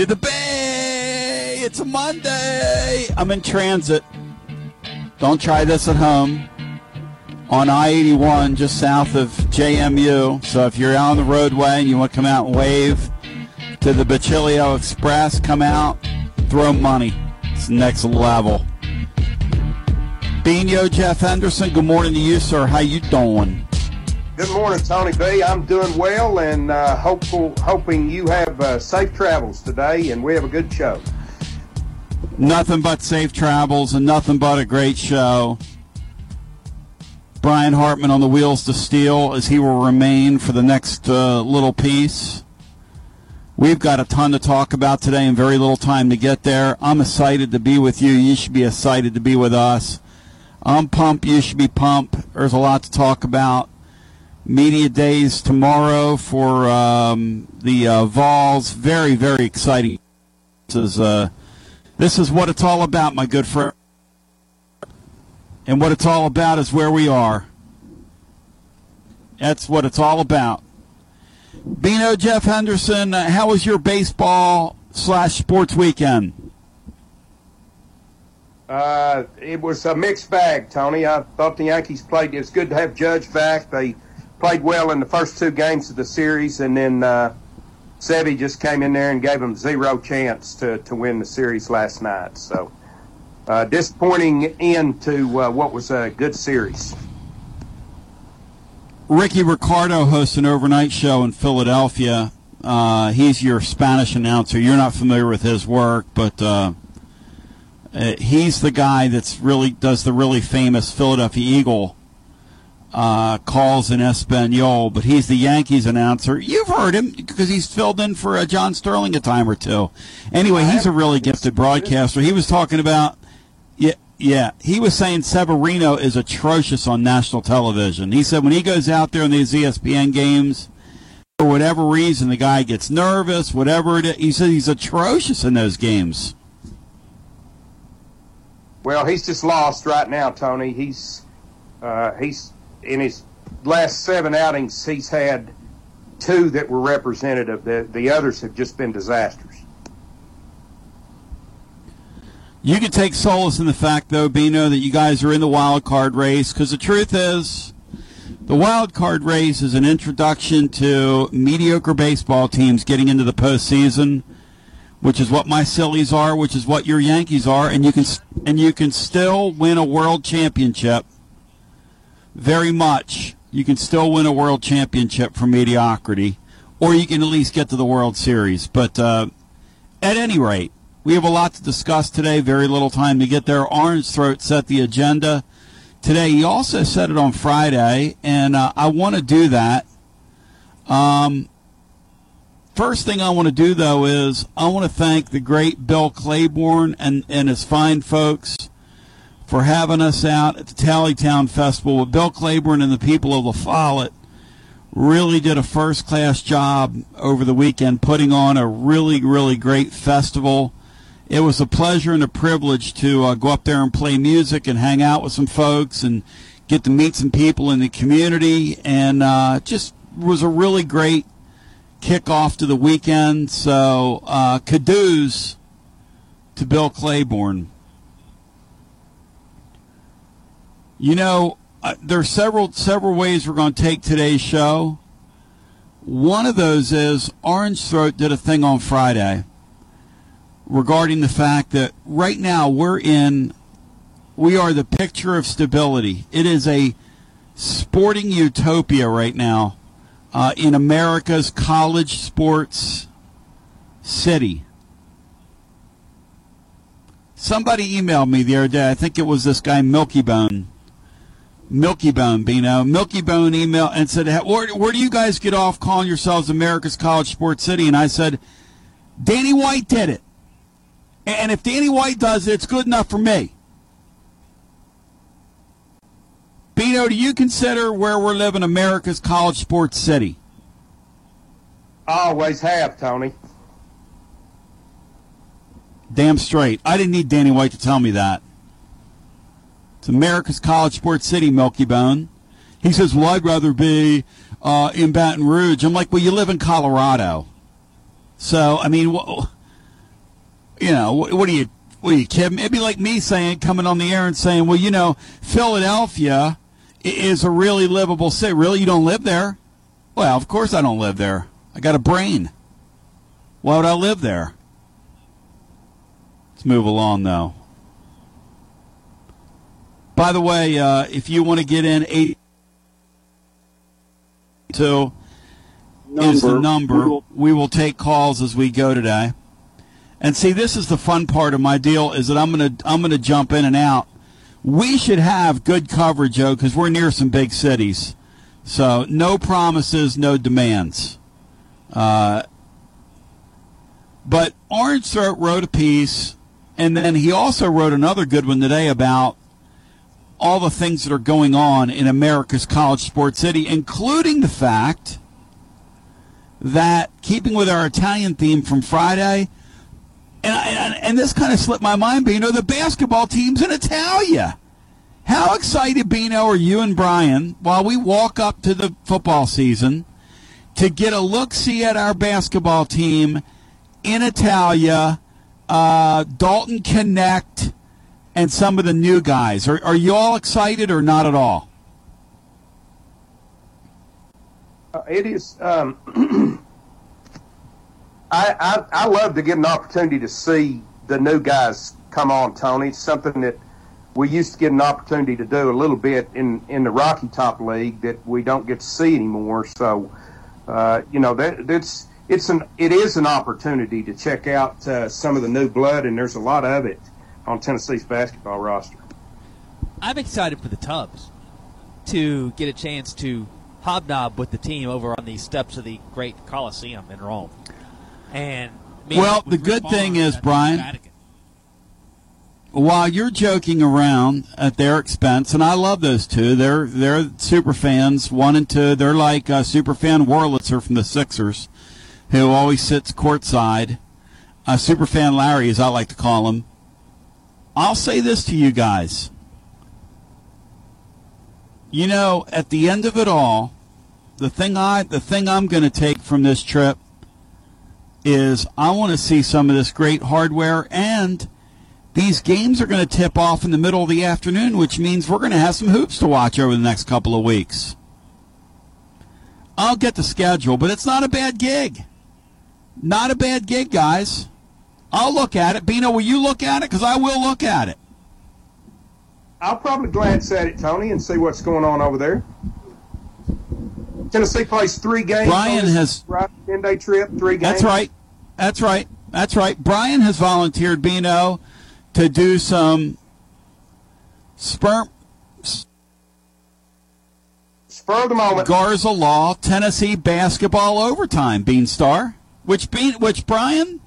Of the Bay. It's Monday. I'm in transit. Don't try this at home. On I 81, just south of JMU. So if you're on the roadway and you want to come out and wave to the Basilio Express, come out, throw money. It's next level. Bino Jeff Henderson, good morning to you, sir. How you doing? Good morning, Tony B. I'm doing well and uh, hopeful, hoping you have uh, safe travels today and we have a good show. Nothing but safe travels and nothing but a great show. Brian Hartman on the wheels to steel as he will remain for the next uh, little piece. We've got a ton to talk about today and very little time to get there. I'm excited to be with you. You should be excited to be with us. I'm pumped. You should be pumped. There's a lot to talk about media days tomorrow for um, the uh, Vols. Very, very exciting. This is uh, this is what it's all about, my good friend. And what it's all about is where we are. That's what it's all about. Bino Jeff Henderson, uh, how was your baseball slash sports weekend? Uh, it was a mixed bag, Tony. I thought the Yankees played. It's good to have Judge back. They played well in the first two games of the series, and then uh, just came in there and gave them zero chance to, to win the series last night. So, uh, disappointing end to uh, what was a good series. Rickie Ricardo hosts an overnight show in Philadelphia. Uh, he's your Spanish announcer. You're not familiar with his work, but uh, uh he's the guy that's really does the really famous Philadelphia Eagle uh, calls in Espanol, but he's the Yankees announcer. You've heard him because he's filled in for uh, John Sterling a time or two. Anyway, he's a really gifted broadcaster. He was talking about, yeah, yeah, he was saying Severino is atrocious on national television. He said when he goes out there in these ESPN games, for whatever reason, the guy gets nervous, whatever it is. He said he's atrocious in those games. Well, he's just lost right now, Tony. He's uh, he's in his last seven outings, he's had two that were representative. The, the others have just been disasters. You can take solace in the fact, though, Bino, that you guys are in the wild card race, because the truth is, the wild card race is an introduction to mediocre baseball teams getting into the postseason, which is what my Sillies are, which is what your Yankees are, and you can and you can still win a world championship very much. You can still win a world championship from mediocrity, or you can at least get to the World Series. But uh, at any rate, we have a lot to discuss today. Very little time to get there. Orange Throat set the agenda today. He also said it on Friday, and uh, I want to do that. Um, first thing I want to do, though, is I want to thank the great Bill Claiborne and, and his fine folks for having us out at the Tallytown Festival with Bill Claiborne and the people of La Follette. Really did a first class job over the weekend putting on a really, really great festival. It was a pleasure and a privilege to uh, go up there and play music and hang out with some folks and get to meet some people in the community. And uh, just was a really great kickoff to the weekend. So, uh, kudos to Bill Claiborne. You know, uh, there are several several ways we're going to take today's show. One of those is Orange Throat did a thing on Friday regarding the fact that right now we're in we are the picture of stability. It is a sporting utopia right now uh, in America's college sports city. Somebody emailed me the other day. I think it was this guy Milky Bone Milky Bone, Bino. Milky Bone email and said, where, where do you guys get off calling yourselves America's College Sports City? And I said, Danny White did it. And if Danny White does it, it's good enough for me. Bino, do you consider where we're living America's College Sports City? I always have, Tony. Damn straight. I didn't need Danny White to tell me that. It's America's College Sports City, Milky Bone. He says, Well, I'd rather be uh, in Baton Rouge. I'm like, Well, you live in Colorado. So, I mean, You know, what, what are you? What are you kidding? It'd be like me saying, coming on the air and saying, "Well, you know, Philadelphia is a really livable city. Really, you don't live there? Well, of course I don't live there. I got a brain. Why would I live there? Let's move along, though. By the way, uh, if you want to get in, eight two is the number. We will take calls as we go today. And see, this is the fun part of my deal is that I'm gonna I'm gonna jump in and out. We should have good coverage, Joe, because we're near some big cities. So no promises, no demands. Uh, but Orange Throat wrote a piece, and then he also wrote another good one today about all the things that are going on in America's college sports city, including the fact that, keeping with our Italian theme from Friday, and, and, this kind of slipped my mind, Bino, the basketball team's in Italia. How excited, Bino, are you and Brian, while we walk up to the football season, to get a look see at our basketball team in Italia, uh, Dalton Knecht, and some of the new guys. Are, are you all excited or not at all? Uh, it is. Um, I, I I love to get an opportunity to see the new guys come on, Tony. It's something that we used to get an opportunity to do a little bit in in the Rocky Top League that we don't get to see anymore. So, uh, you know, that that's it's an it is an opportunity to check out uh, some of the new blood, and there's a lot of it on Tennessee's basketball roster. I'm excited for the Tubs to get a chance to hobnob with the team over on the steps of the great Coliseum in Rome. And well, the good thing is, Brian, while you're joking around at their expense, and I love those two, they're they're super fans, one and two. They're like uh, super fan Wurlitzer from the Sixers, who always sits courtside. Uh, super fan Larry, as I like to call him. I'll say this to you guys. You know, at the end of it all, the thing I the thing I'm going to take from this trip is I want to see some of this great hardware and these games are going to tip off in the middle of the afternoon, which means we're going to have some hoops to watch over the next couple of weeks. I'll get the schedule, but it's not a bad gig. Not a bad gig, guys. I'll look at it. Bino, will you look at it? Because I will look at it. I'll probably glance at it, Tony, and see what's going on over there. Tennessee plays three games. Brian has ten day trip, three games. That's right. That's right. That's right. Brian has volunteered Bino to do some sperm spur of the moment Garza Law Tennessee basketball overtime Beanstar, which Bean, which Brian,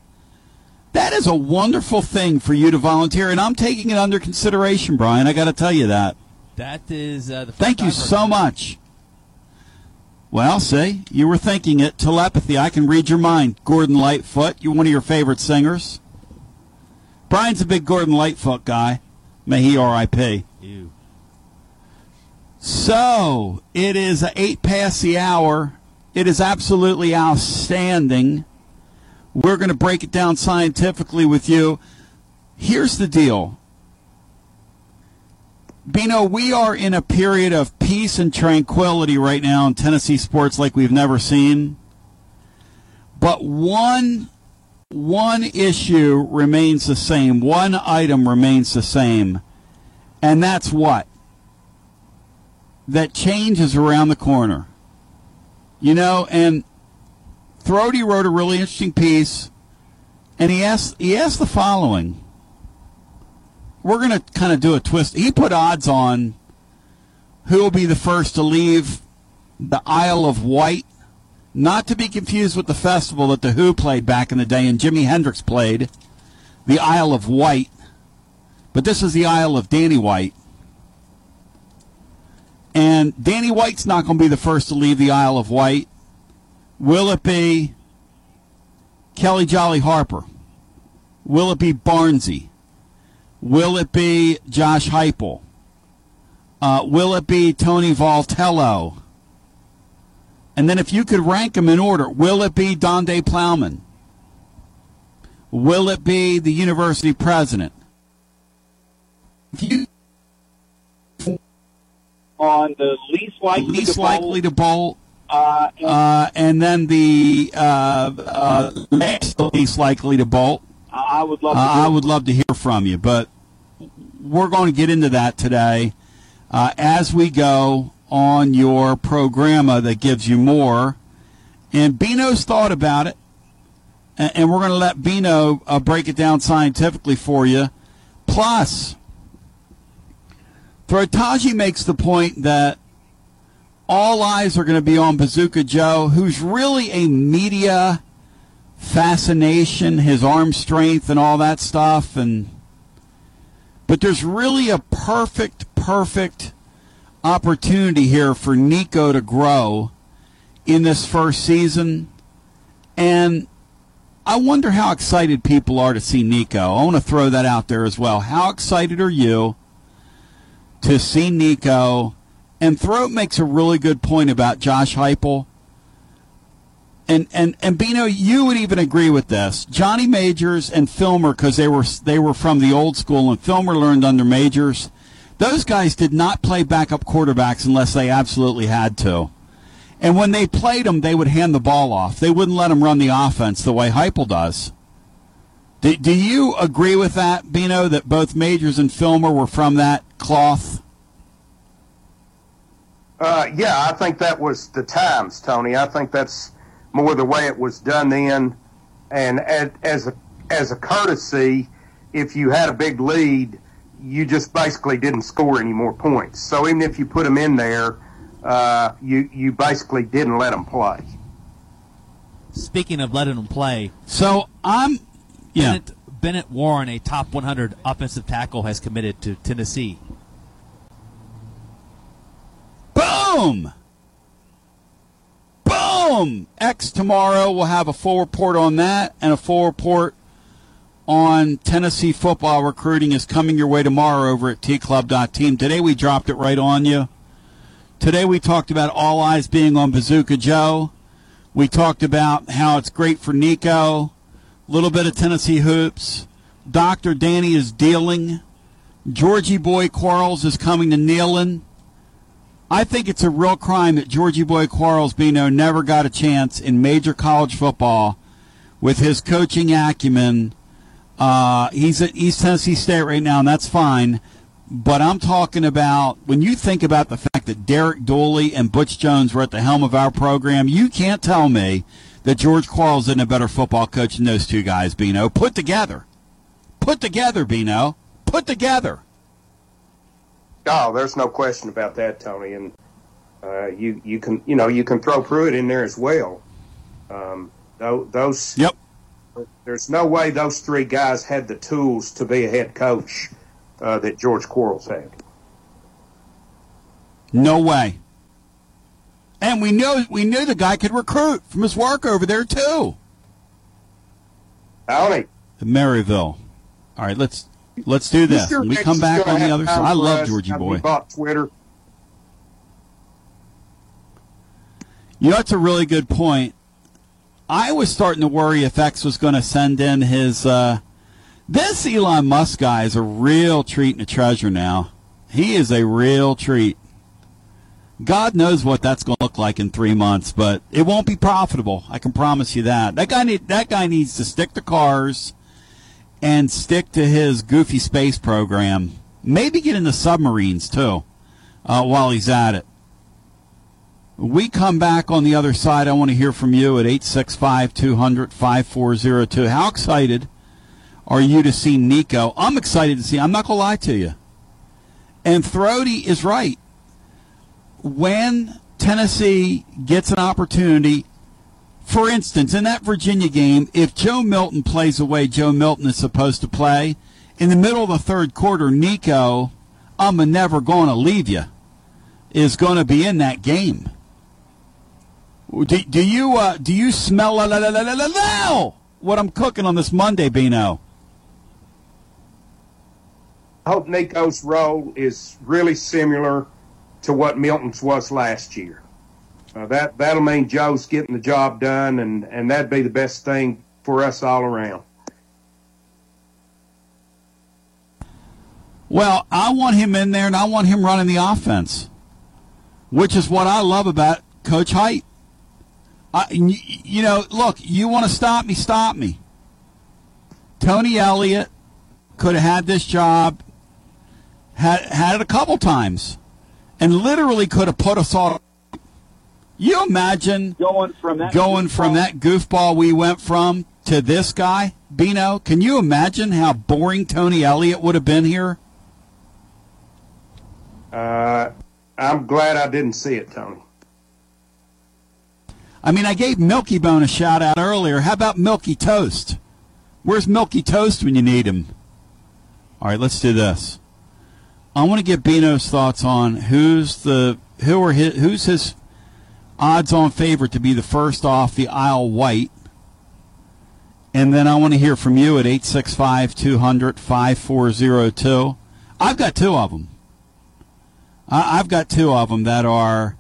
that is a wonderful thing for you to volunteer, and I'm taking it under consideration, Brian. I got to tell you that. That is uh, the. Thank you so much. Well, see, you were thinking it. Telepathy. I can read your mind. Gordon Lightfoot. You're one of your favorite singers. Brian's a big Gordon Lightfoot guy. May he R.I.P. Ew. So it is eight past the hour. It is absolutely outstanding. We're going to break it down scientifically with you. Here's the deal. Bino, we are in a period of peace and tranquility right now in Tennessee sports like we've never seen. But one one issue remains the same. One item remains the same. And that's what? That change is around the corner. You know, and Throaty wrote a really interesting piece, and he asked he asked the following. We're going to kind of do a twist. He put odds on who will be the first to leave the Isle of Wight not to be confused with the festival that The Who played back in the day and Jimi Hendrix played, the Isle of Wight. But this is the Isle of Danny White. And Danny White's not going to be the first to leave the Isle of Wight. Will it be Kelly Jolly Harper? Will it be Barnsey? Will it be Josh Heupel? Uh, will it be Tony Vitello? And then if you could rank them in order, will it be Donde Plowman? Will it be the university president? On the least likely least to likely to bowl, uh, and uh, and then the uh, uh, next least likely to bolt. I would love. Uh, to I would love to hear from you, but we're going to get into that today uh, as we go on your programma that gives you more. And Bino's thought about it, and, and we're going to let Bino uh, break it down scientifically for you. Plus, Throtaji makes the point that all eyes are going to be on Bazooka Joe, who's really a media fascination, his arm strength, and all that stuff. And but there's really a perfect, perfect opportunity here for Nico to grow in this first season, and I wonder how excited people are to see Nico. I want to throw that out there as well. How excited are you to see Nico? And Throat makes a really good point about Josh Heupel. And and and Bino, you would even agree with this. Johnny Majors and Fulmer, because they were they were from the old school, and Fulmer learned under Majors. Those guys did not play backup quarterbacks unless they absolutely had to. And when they played them, they would hand the ball off. They wouldn't let them run the offense the way Heupel does. Do, do you agree with that, Bino, that both Majors and Fulmer were from that cloth? Uh, yeah, I think that was the times, Tony. I think that's more the way it was done then. And as, as a as a courtesy, if you had a big lead, you just basically didn't score any more points. So even if you put them in there, uh, you you basically didn't let them play. Speaking of letting them play, So I'm, yeah. Bennett, Bennett Warren, a top 100 offensive tackle, has committed to Tennessee. Boom! Boom! X tomorrow We'll have a full report on that and a full report on Tennessee football recruiting is coming your way tomorrow over at tclub.team. Today we dropped it right on you. Today we talked about all eyes being on Bazooka Joe. We talked about how it's great for Nico. A little bit of Tennessee hoops. Dr. Danny is dealing. Georgie Boy Quarles is coming to Neyland. I think it's a real crime that Georgie Boy Quarles Bino never got a chance in major college football with his coaching acumen. Uh, he's at East Tennessee State right now, and that's fine. But I'm talking about when you think about the fact that Derek Dooley and Butch Jones were at the helm of our program, you can't tell me that George Quarles isn't a better football coach than those two guys, Bino. Put together. Put together, Bino. Put together. Oh, there's no question about that, Tony. And uh, you you can you know you can throw Pruitt in there as well. Um, those Yep. there's no way those three guys had the tools to be a head coach uh, that George Quarles had. No way. And we knew we knew the guy could recruit from his work over there too. Tony, Maryville. All right, let's let's do this. Mr. When we come back on the other side. I love. Georgie Boy. bought Twitter. You know, that's a really good point. I was starting to worry if X was going to send in his. Uh, this Elon Musk guy is a real treat and a treasure now. He is a real treat. God knows what that's going to look like in three months, but it won't be profitable. I can promise you that. That guy need, that guy needs to stick to cars and stick to his goofy space program. Maybe get into submarines too, uh, while he's at it. We come back on the other side. I want to hear from you at 865 200 5402. How excited are you to see Nico? I'm excited to see. I'm not going to lie to you. And Throaty is right. When Tennessee gets an opportunity, for instance, in that Virginia game, if Joe Milton plays the way Joe Milton is supposed to play, in the middle of the third quarter, Nico, I'm never going to leave you, is going to be in that game. Do, do you uh, do you smell la, la, la, la, la, la, what I'm cooking on this Monday, Bino? I hope Nico's role is really similar to what Milton's was last year uh, that that'll mean Joe's getting the job done, and and that'd be the best thing for us all around. Well, I want him in there, and I want him running the offense, which is what I love about Coach Height. I, you know, look, you want to stop me, stop me. Tony Elliott could have had this job, had had it a couple times, and literally could have put us all you imagine Going from that going from that goofball we went from to this guy, Bino? Can you imagine how boring Tony Elliott would have been here? Uh, I'm glad I didn't see it, Tony. I mean, I gave Milky Bone a shout out earlier. How about Milky Toast? Where's Milky Toast when you need him? All right, let's do this. I want to get Bino's thoughts on who's the who are his, who's his odds-on favorite to be the first off the Isle white. And then I want to hear from you at 865 200 5402. I've got two of them. I've got two of them that are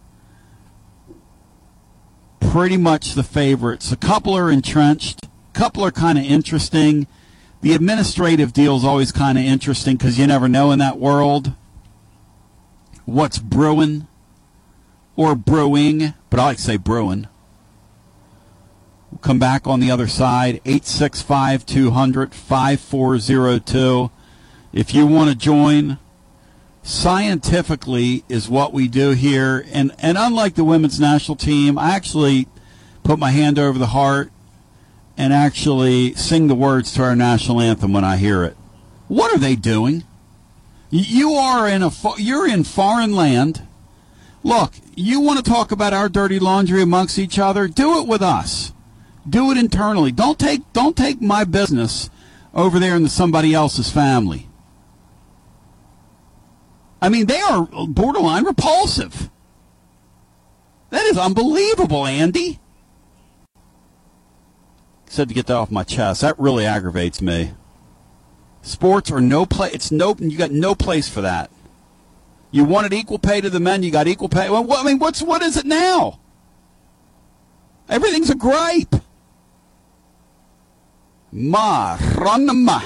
pretty much the favorites. A couple are entrenched. A couple are kind of interesting. The administrative deal is always kind of interesting because you never know in that world what's brewing or brewing, but I like to say brewing. We'll come back on the other side, 865 200 5402. If you want to join, scientifically is what we do here. And, and unlike the women's national team, I actually put my hand over the heart and actually sing the words to our national anthem when I hear it. What are they doing? You are in a you're in foreign land. Look, you want to talk about our dirty laundry amongst each other? Do it with us. Do it internally. Don't take don't take my business over there into somebody else's family. I mean, they are borderline repulsive. That is unbelievable, Andy. Said to get that off my chest. That really aggravates me. Sports are no place. It's no. You got no place for that. You wanted equal pay to the men. You got equal pay. Well, I mean, what's what is it now? Everything's a gripe. Ma, run ma.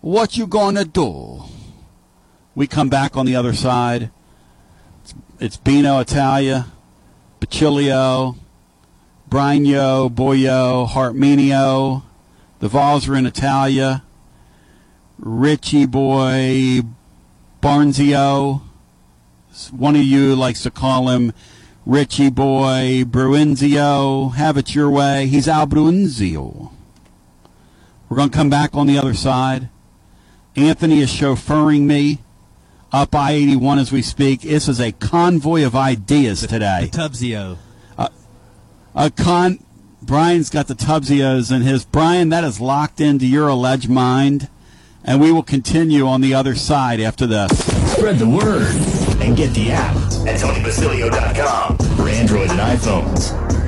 What you gonna do? We come back on the other side. It's, it's Bino Italia, Basilio, Brino, Boyo, Hartmenio. The Vols are in Italia. Richie Boy, Barnesio. One of you likes to call him Richie Boy, Bruinzio. Have it your way. He's Al Bruinzio. We're going to come back on the other side. Anthony is chauffeuring me up I 81 as we speak. This is a convoy of ideas today. The Tubsio. Uh, a con. Brian's got the Tubsios in his. Brian, that is locked into your alleged mind, and we will continue on the other side after this. Spread the word and get the app at TonyBasilio.com for Android and iPhones.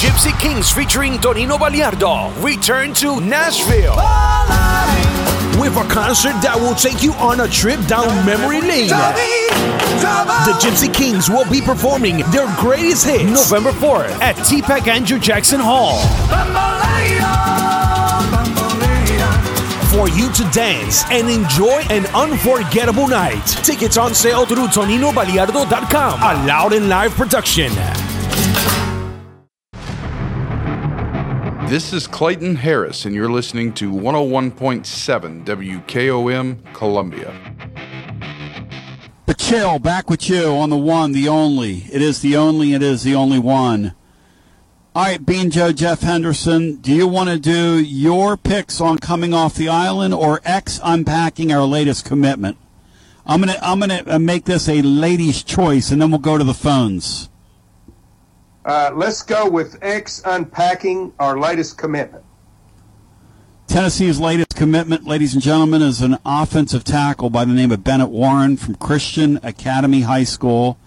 Gypsy Kings featuring Tonino Baliardo return to Nashville with a concert that will take you on a trip down memory lane. The Gypsy Kings will be performing their greatest hits November 4th at TPAC Andrew Jackson Hall. For you to dance and enjoy an unforgettable night. Tickets on sale through ToninoBaliardo.com. A loud and live production. This is Clayton Harris, and you're listening to 101.7 WKOM Columbia. But chill, back with you on the one, the only. It is the only, it is the only one. All right, Bean Joe, Jeff Henderson, do you want to do your picks on coming off the island or X unpacking our latest commitment? I'm gonna I'm gonna uh, make this a ladies' choice, and then we'll go to the phones. Uh, let's go with X unpacking our latest commitment. Tennessee's latest commitment, ladies and gentlemen, is an offensive tackle by the name of Bennett Warren from Christian Academy High School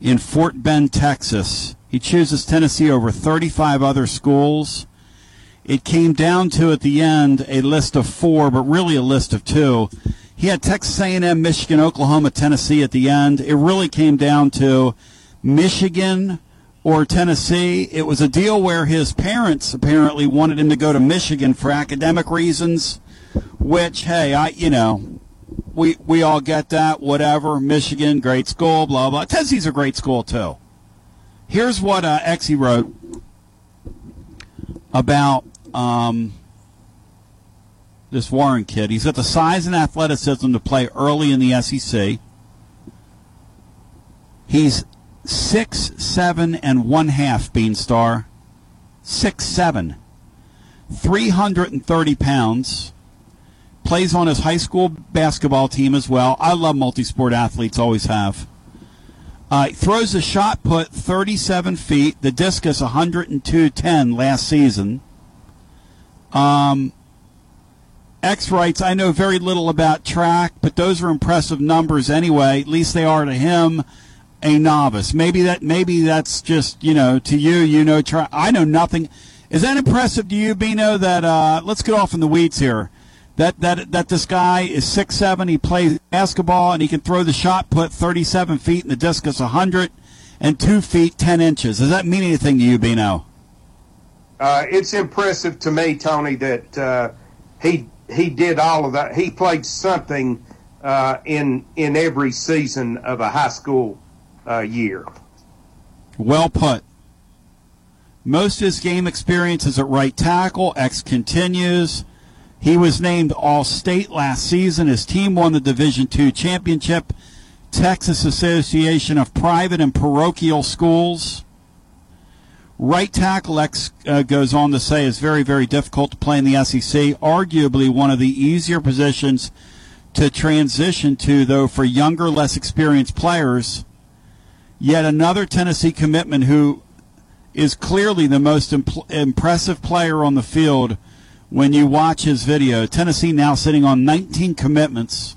in Fort Bend, Texas. He chooses Tennessee over 35 other schools. It came down to at the end a list of four, but really a list of two. He had Texas A&M, Michigan, Oklahoma, Tennessee at the end. It really came down to Michigan or Tennessee. It was a deal where his parents apparently wanted him to go to Michigan for academic reasons, which hey, I you know, we we all get that. Whatever, Michigan, great school, blah blah. Tennessee's a great school too. Here's what uh, wrote about um, this Warren kid. He's got the size and athleticism to play early in the SEC. He's six seven and one half Beanstar. Six seven. 330 pounds. Plays on his high school basketball team as well. I love multi-sport athletes, always have. Uh, throws a shot put 37 feet. The discus 102.10 last season. Um, X writes, I know very little about track, but those are impressive numbers anyway. At least they are to him, a novice. Maybe that maybe that's just you know to you. You know, track. I know nothing. Is that impressive to you, Bino? That uh, let's get off in the weeds here. That that that this guy is six seven. He plays basketball and he can throw the shot put 37 feet and the discus 100 and two feet 10 inches. Does that mean anything to you, Bino? Uh, it's impressive to me, Tony, that uh, he he did all of that. He played something uh, in in every season of a high school uh, year. Well put. Most of his game experience is at right tackle. X continues. He was named All State last season. His team won the Division II championship. Texas Association of Private and Parochial Schools. Right tackle X uh, goes on to say is very, very difficult to play in the SEC. Arguably one of the easier positions to transition to, though, for younger, less experienced players. Yet another Tennessee commitment who is clearly the most imp- impressive player on the field when you watch his video. Tennessee now sitting on 19 commitments.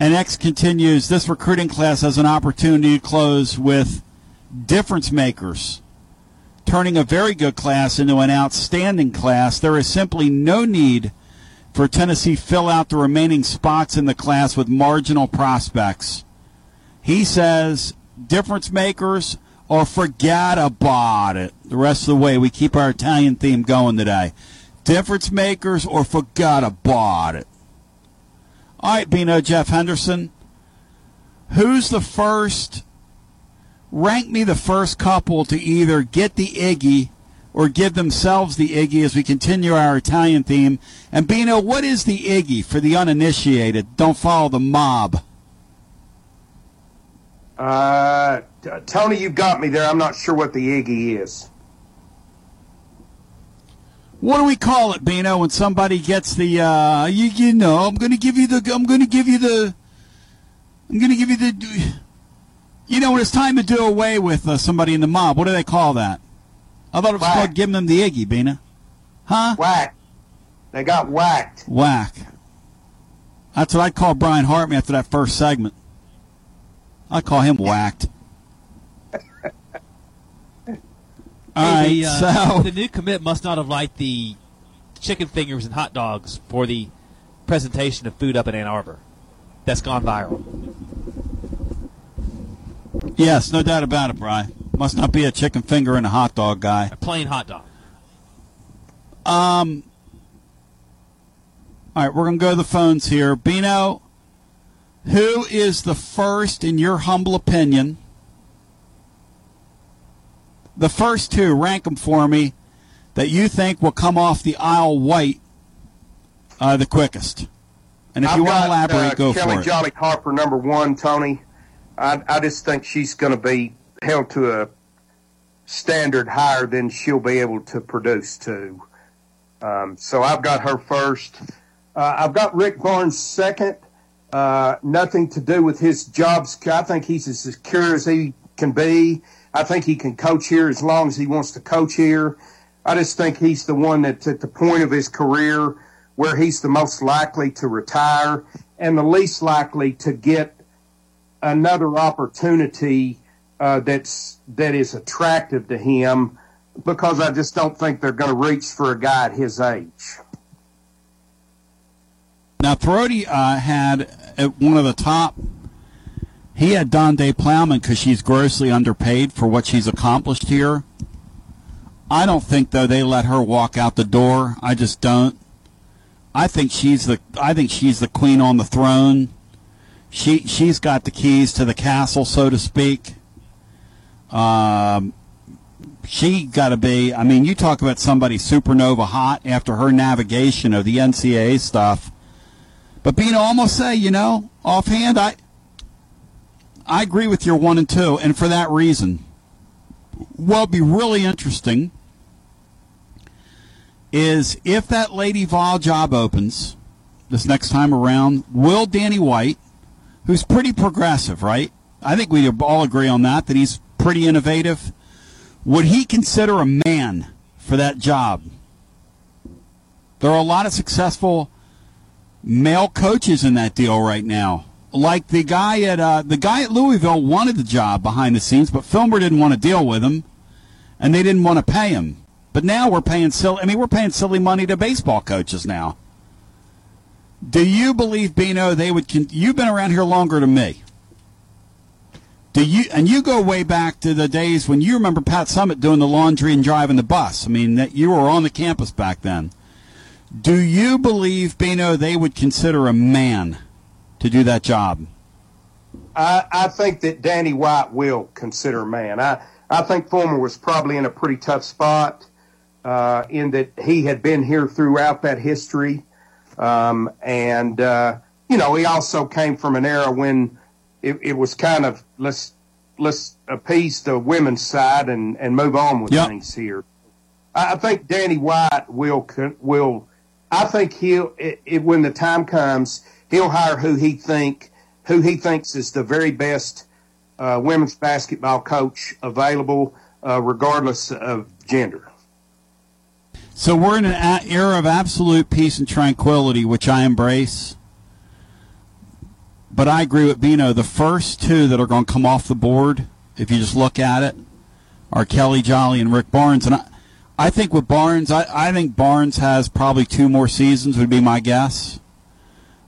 And X continues this recruiting class has an opportunity to close with difference makers, turning a very good class into an outstanding class. There is simply no need for Tennessee fill out the remaining spots in the class with marginal prospects. He says difference makers or forget about it. The rest of the way, we keep our Italian theme going today. Difference makers or forget about it. All right, Bino Jeff Henderson. Who's the first? Rank me the first couple to either get the Iggy or give themselves the Iggy as we continue our Italian theme. And Bino, what is the Iggy for the uninitiated? Don't follow the mob. Uh, Tony, you got me there. I'm not sure what the Iggy is. What do we call it, Bino, when somebody gets the uh you, you know, I'm gonna give you the I'm gonna give you the I'm gonna give you the you know when it's time to do away with uh, somebody in the mob, what do they call that? I thought it was Whack. called giving them the Iggy, Bina. Huh? Whack. They got whacked. Whack. That's what I call Brian Hartman after that first segment. I call him whacked. All right, the, uh, so the new commit must not have liked the chicken fingers and hot dogs for the presentation of food up in Ann Arbor. That's gone viral. yes, no doubt about it, Brian. Must not be a chicken finger and a hot dog guy. A plain hot dog. Um. All right, we're gonna go to the phones here. Bino, who is the first, in your humble opinion, the first two, rank them for me, that you think will come off the Isle white uh, the quickest. And if I've you want to elaborate, uh, go Kelly for it. Jolly Harper, number one, Tony. I, I just think she's going to be held to a standard higher than she'll be able to produce to. Um, so I've got her first. Uh, I've got Rick Barnes second. Uh, nothing to do with his jobs. I think he's as secure as he can be. I think he can coach here as long as he wants to coach here. I just think he's the one that's at the point of his career where he's the most likely to retire and the least likely to get another opportunity uh, that's that is attractive to him because I just don't think they're going to reach for a guy at his age. Now, Throaty uh, had at one of the top. He had Donde Plowman because she's grossly underpaid for what she's accomplished here. I don't think though they let her walk out the door. I just don't. I think she's the I think she's the queen on the throne. She she's got the keys to the castle, so to speak. Um, she got to be. I mean, you talk about somebody supernova hot after her navigation of the NCAA stuff. But Bino, almost say, you know, offhand, I I agree with your one and two, and for that reason. What'll be really interesting is if that Lady Vol job opens this next time around, will Danny White, who's pretty progressive, right? I think we all agree on that, that he's pretty innovative. Would he consider a man for that job? There are a lot of successful male coaches in that deal right now. Like the guy at uh, the guy at Louisville wanted the job behind the scenes, but Fulmer didn't want to deal with him, and they didn't want to pay him. But now we're paying silly. I mean, we're paying silly money to baseball coaches now. Do you believe Bino? They would. Con- you've been around here longer than me. Do you? And you go way back to the days when you remember Pat Summitt doing the laundry and driving the bus. I mean, that you were on the campus back then. Do you believe Bino? They would consider a man to do that job? I, I think that Danny White will consider a man. I, I think Fulmer was probably in a pretty tough spot uh, in that he had been here throughout that history. Um, and, uh, you know, he also came from an era when it, it was kind of let's let's appease the women's side and, and move on with Yep. things here. I I think Danny White will will. I think he'll it, it, when the time comes, he'll hire who he think who he thinks is the very best uh, women's basketball coach available, uh, regardless of gender. So we're in an era of absolute peace and tranquility, which I embrace. But I agree with Bino. The first two that are going to come off the board, if you just look at it, are Kellie Jolly and Rick Barnes. And I, I think with Barnes, I, I think Barnes has probably two more seasons, would be my guess.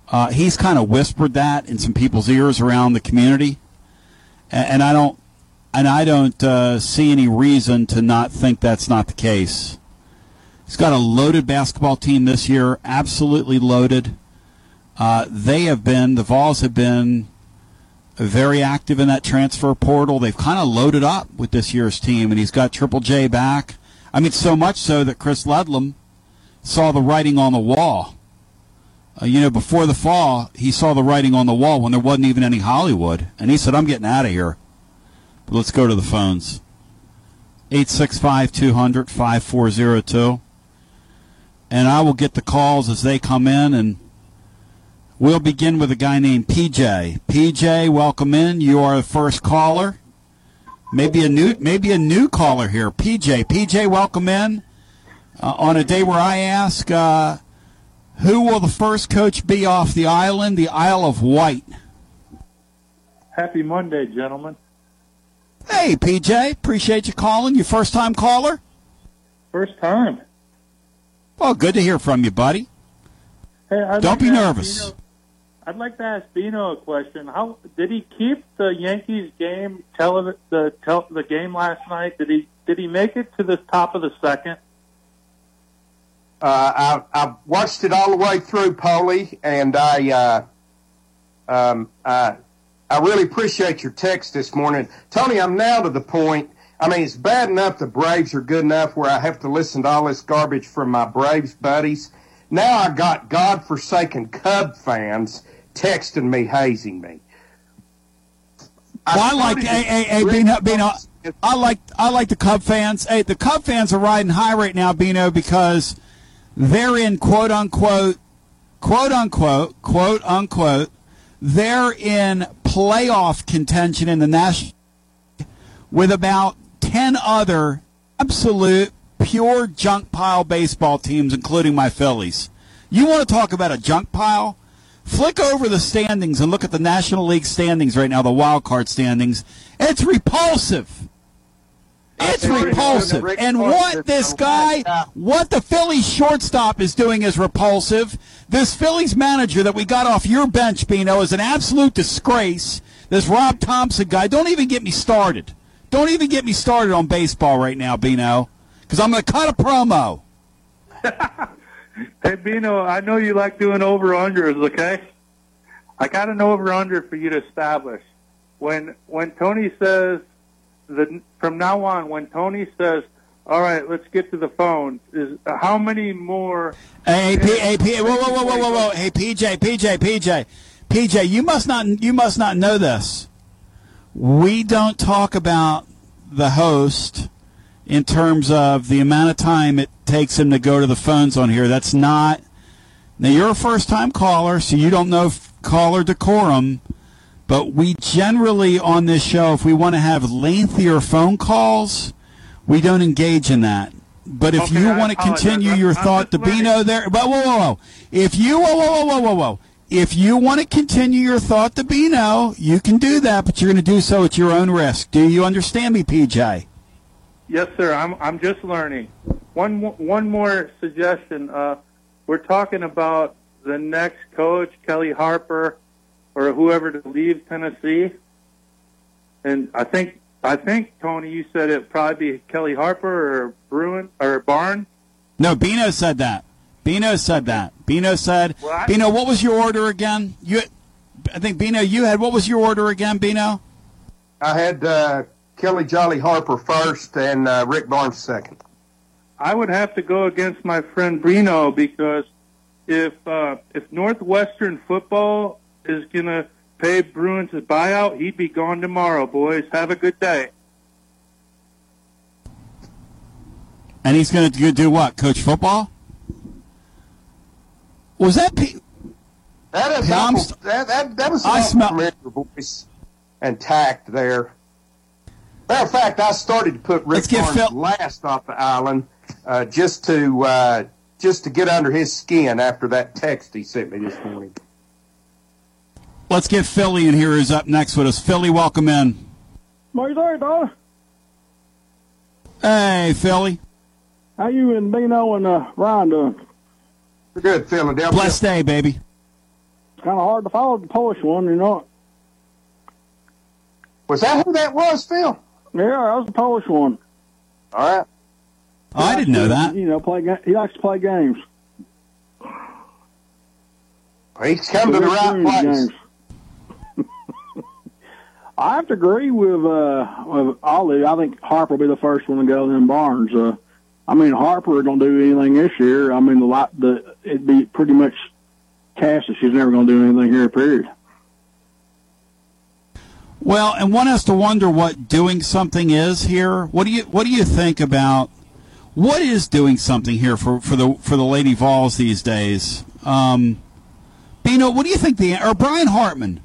Uh, he's kind of whispered that in some people's ears around the community, and, and I don't, and I don't uh, see any reason to not think that's not the case. He's got a loaded basketball team this year, absolutely loaded. Uh, they have been, the Vols have been very active in that transfer portal. They've kind of loaded up with this year's team, and he's got Triple J back. I mean, so much so that Chris Ludlam saw the writing on the wall. Uh, you know, before the fall, he saw the writing on the wall when there wasn't even any Hollywood, and he said, "I'm getting out of here." But let's go to the phones. 865 200 5402. And I will get the calls as they come in, and we'll begin with a guy named PJ. PJ, welcome in. You are the first caller. Maybe a new, maybe a new caller here. PJ, PJ, welcome in. Uh, on a day where I ask, uh, who will the first coach be off the island, the Isle of Wight? Happy Monday, gentlemen. Hey, PJ, appreciate you calling. Your first time caller? First time. Well, good to hear from you, buddy. Hey, Don't like be nervous. I'd like to ask Bino a question. How did he keep the Yankees game tele, the tel, the game last night? Did he did he make it to the top of the second? Uh, I, I watched it all the way through, Polly, and I, uh, um, I, I really appreciate your text this morning, Tony. I'm now to the point. I mean, it's bad enough the Braves are good enough where I have to listen to all this garbage from my Braves buddies. Now I got godforsaken Cub fans texting me, hazing me. Well, I like hey, hey, hey, Bino, Bino, I like I like the Cub fans. Hey, the Cub fans are riding high right now, Bino, because they're in quote unquote, quote unquote, quote unquote, they're in playoff contention in the national with about ten other absolute pure junk pile baseball teams, including my Phillies. You want to talk about a junk pile? Flick over the standings and look at the National League standings right now, the wild card standings. It's repulsive. It's repulsive. And what this guy, what the Phillies shortstop is doing is repulsive. This Phillies manager that we got off your bench, Bino, is an absolute disgrace. This Rob Thomson guy, don't even get me started. Don't even get me started on baseball right now, Bino, because I'm going to cut a promo. Hey, Bino, I know you like doing over-unders, okay? I got an over-under for you to establish. When when Tony says, the, from now on, when Tony says, all right, let's get to the phone, is how many more... Hey, P, hey, P, whoa, whoa, whoa, whoa, whoa, whoa, hey, PJ, PJ, PJ, PJ, you must not, you must not know this. We don't talk about the host in terms of the amount of time it takes him to go to the phones on here. That's not. Now you're a first-time caller, so you don't know caller decorum. But we generally on this show, if we want to have lengthier phone calls, we don't engage in that. But if Okay, you I want to continue your I'm thought to just Bino there, but whoa, whoa, whoa. If you, whoa, whoa, whoa, whoa, whoa, whoa. If you want to continue your thought to Bino, you can do that, but you're going to do so at your own risk. Do you understand me, PJ? Yes, sir. I'm I'm just learning. One one more suggestion. Uh, we're talking about the next coach, Kellie Harper, or whoever to leave Tennessee. And I think I think Tony, you said it'd probably be Kellie Harper or Bruin or Barnes. No, Bino said that. Bino said that. Bino said, Well, I- Bino, what was your order again? You, I think Bino, you had what was your order again, Bino? I had uh, Kellie Jolly Harper first and uh, Rick Barnes second. I would have to go against my friend Brino because if uh, if Northwestern football is gonna pay Bruins a buyout, he'd be gone tomorrow, boys. Have a good day. And he's going to do what? Coach football? Was that P- That is Hey, awful- that, that, that was I I smell- familiar voice and tact there. Matter of fact, I started to put Rick Let's Barnes Phil- last off the island uh, just to uh, just to get under his skin after that text he sent me this morning. Let's get Philly in here. Who's up next with us? Philly, welcome in. What you dog? Hey, Philly. How you and Bino and uh, Ryan doing? Good, Philadelphia. Blessed day, baby. It's kind of hard to follow the Polish one, you know. Was that who that was, Phil? Yeah, I was the Polish one. All right. Oh, I didn't know that. You know, play. He likes to play games. He's come to the right place. Games. I have to agree with uh with Ollie. I think Harper will be the first one to go, then Barnes. Uh, I mean Harper don't do anything this year. I mean the lot the it'd be pretty much cast that she's never going to do anything here. Period. Well, and one has to wonder what doing something is here. What do you What do you think about what is doing something here for, for the for the Lady Vols these days? Um, Bino, what do you think the or Brian Hartman?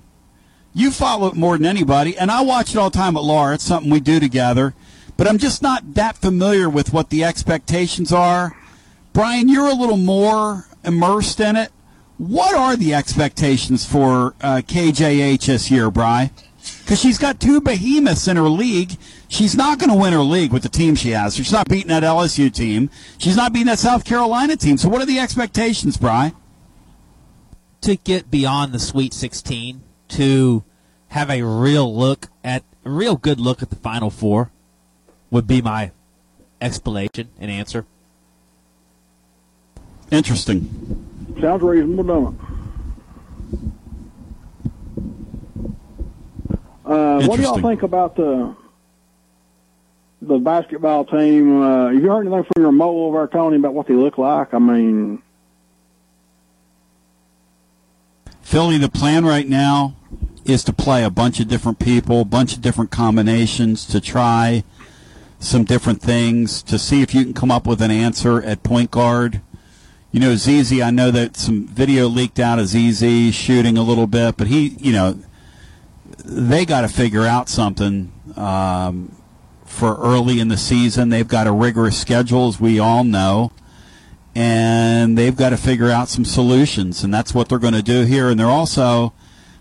You follow it more than anybody, and I watch it all the time at Laura. It's something we do together, but I'm just not that familiar with what the expectations are. Brian, you're a little more immersed in it. What are the expectations for uh, KJH this year, Bry? Because she's got two behemoths in her league. She's not going to win her league with the team she has. She's not beating that LSU team. She's not beating that South Carolina team. So, what are the expectations, Bry? to get beyond the Sweet 16 to have a real look at a real good look at the Final Four would be my explanation and answer. Interesting. Sounds reasonable, don't it? Uh, what do y'all think about the the basketball team. Uh, have you heard anything from your mole over there, Tony, about what they look like? I mean, Philly, the plan right now is to play a bunch of different people, a bunch of different combinations to try some different things to see if you can come up with an answer at point guard. You know, ZZ, I know that some video leaked out of ZZ shooting a little bit, but he, you know, they got to figure out something um, for early in the season. They've got a rigorous schedule, as we all know, and they've got to figure out some solutions, and that's what they're going to do here. And they're also,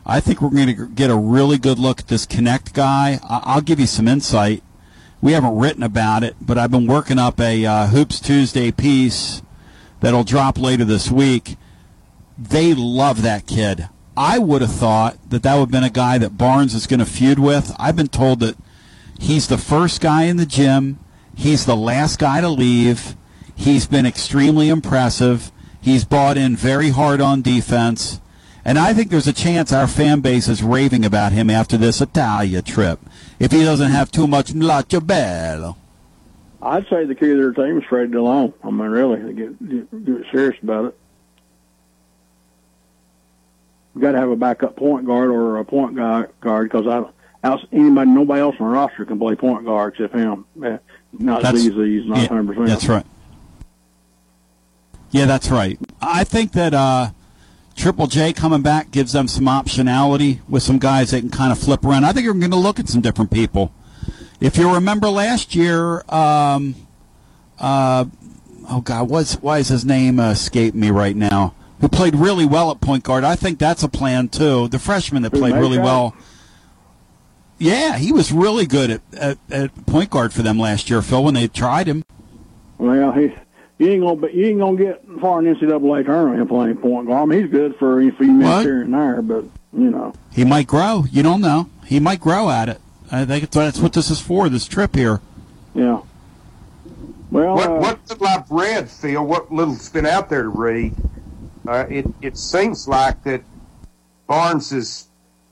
I think we're going to get a really good look at this Knecht guy. I'll give you some insight. We haven't written about it, but I've been working up a uh, Hoops Tuesday piece that'll drop later this week. They love that kid. I would have thought that that would have been a guy that Barnes is going to feud with. I've been told that he's the first guy in the gym. He's the last guy to leave. He's been extremely impressive. He's bought in very hard on defense. And I think there's a chance our fan base is raving about him after this Italia trip. If he doesn't have too much latte bello. I'd say the key to their team is Freddie Dilione. I mean, really, get, get, get serious about it. You got to have a backup point guard or a point guard guard because I, else, anybody, nobody else on the roster can play point guard except him. Eh, Not That's- ZZ's, not yeah, 100%. That's right. Yeah, that's right. I think that uh, Triple J coming back gives them some optionality with some guys that can kind of flip around. I think you're going to look at some different people. If you remember last year, um, uh, oh God, what's, why is his name uh, escaping me right now? Who played really well at point guard? I think that's a plan too. The freshman that played really well. Yeah, he was really good at, at, at point guard for them last year, Phil, when they tried him. Well, he you ain't gonna be, you ain't gonna get far in the NCAA tournament him playing point guard. I mean, he's good for a few minutes What? here and there, but you know, He might grow. You don't know. He might grow at it. I think it's- that's what this is for. This trip here. yeah. Well, what, uh, what little I've read, Phil, what little's been out there to read, uh, it, it seems like that Barnes is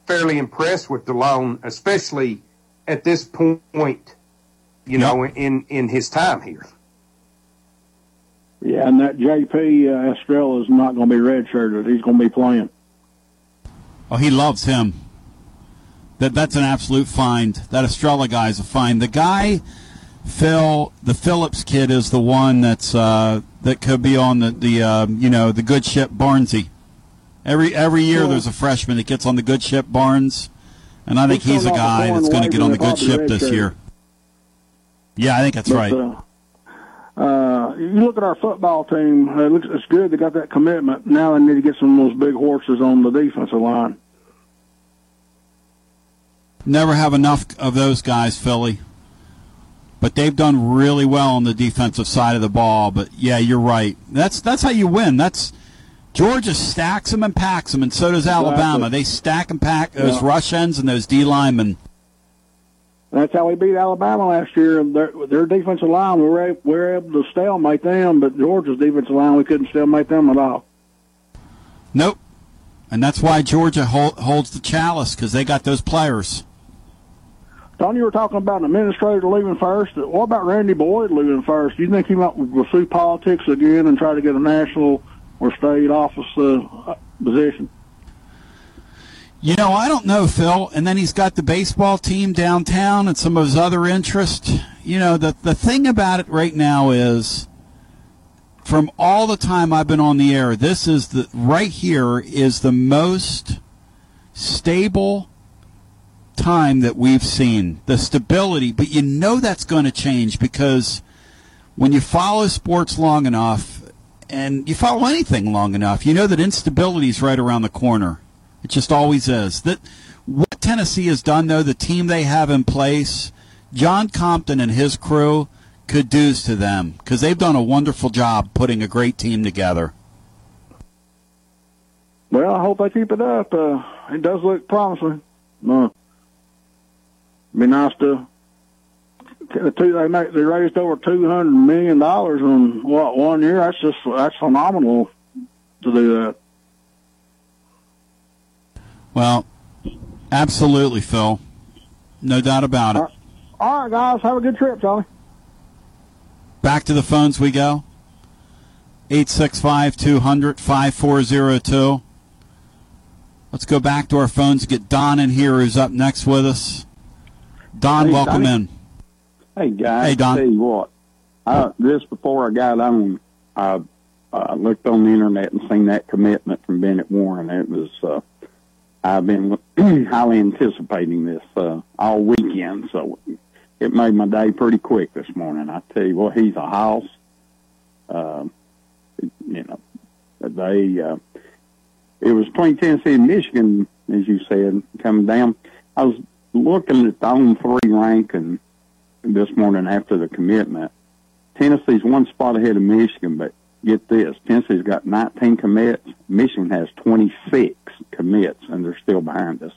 fairly impressed with Dilione, especially at this point, you know, in, in his time here. yeah, and that JP uh, Estrella is not gonna be redshirted. He's gonna be playing. Oh, he loves him. That that's an absolute find. That Estrella guy is a find. The guy, Phil, the Phillips kid is the one that's uh, that could be on the the uh, you know the good ship Barnesy. Every every year there's a freshman that gets on the good ship Barnes, and I think He's a guy that's going to get on the good ship this year. Yeah, I think that's But, right. Uh, uh, you look at our football team. It looks it's good. They got that commitment. Now they need to get some of those big horses on the defensive line. Never have enough of those guys, Philly. But they've done really well on the defensive side of the ball. But yeah, you're right. That's that's how you win. That's Georgia stacks them and packs them, and so does Alabama. They stack and pack those Yeah. rush ends and those D linemen. That's how we beat Alabama last year. Their, their defensive line, we were, we were able to stalemate them, but Georgia's defensive line, we couldn't stalemate them at all. Nope. And that's why Georgia hol- holds the chalice because they got those players. Tony, you were talking about an administrator leaving first. What about Randy Boyd leaving first? Do you think he might pursue politics again and try to get a national or state office uh, position? You know, I don't know, Phil. And then he's got the baseball team downtown and some of his other interests. You know, the the thing about it right now is from all the time I've been on the air, this is the right here is the most stable time that we've seen. The stability, but you know that's going to change because when you follow sports long enough and you follow anything long enough, you know that instability is right around the corner. It just always is. That what Tennessee has done, though, the team they have in place, John Compton and his crew, could kudos to them because they've done a wonderful job putting a great team together. Well, I hope they keep it up. Uh, it does look promising. Uh, be nice to. Two they make they raised over two hundred million dollars in what one year. That's just that's phenomenal to do that. Well, absolutely, Phil. No doubt about it. All right, guys. Have a good trip, Charlie. Back to the phones we go. 865 200 5402. Let's go back to our phones. Get Don in here, who's up next with us. Don, Hey, welcome Donnie. in. Hey guys, Hey, Don. tell you what, I, just before I got on, I uh, looked on the internet and seen that commitment from Bennett Warren. It was uh, I've been highly anticipating this uh, all weekend, so it made my day pretty quick this morning. I tell you what, he's a house. Um, you know, they uh, it was between Tennessee and Michigan, as you said, coming down. I was looking at the on three ranking this morning after the commitment. Tennessee's one spot ahead of Michigan, but get this, Tennessee's got 19 commits. Michigan has 26 commits, and they're still behind us.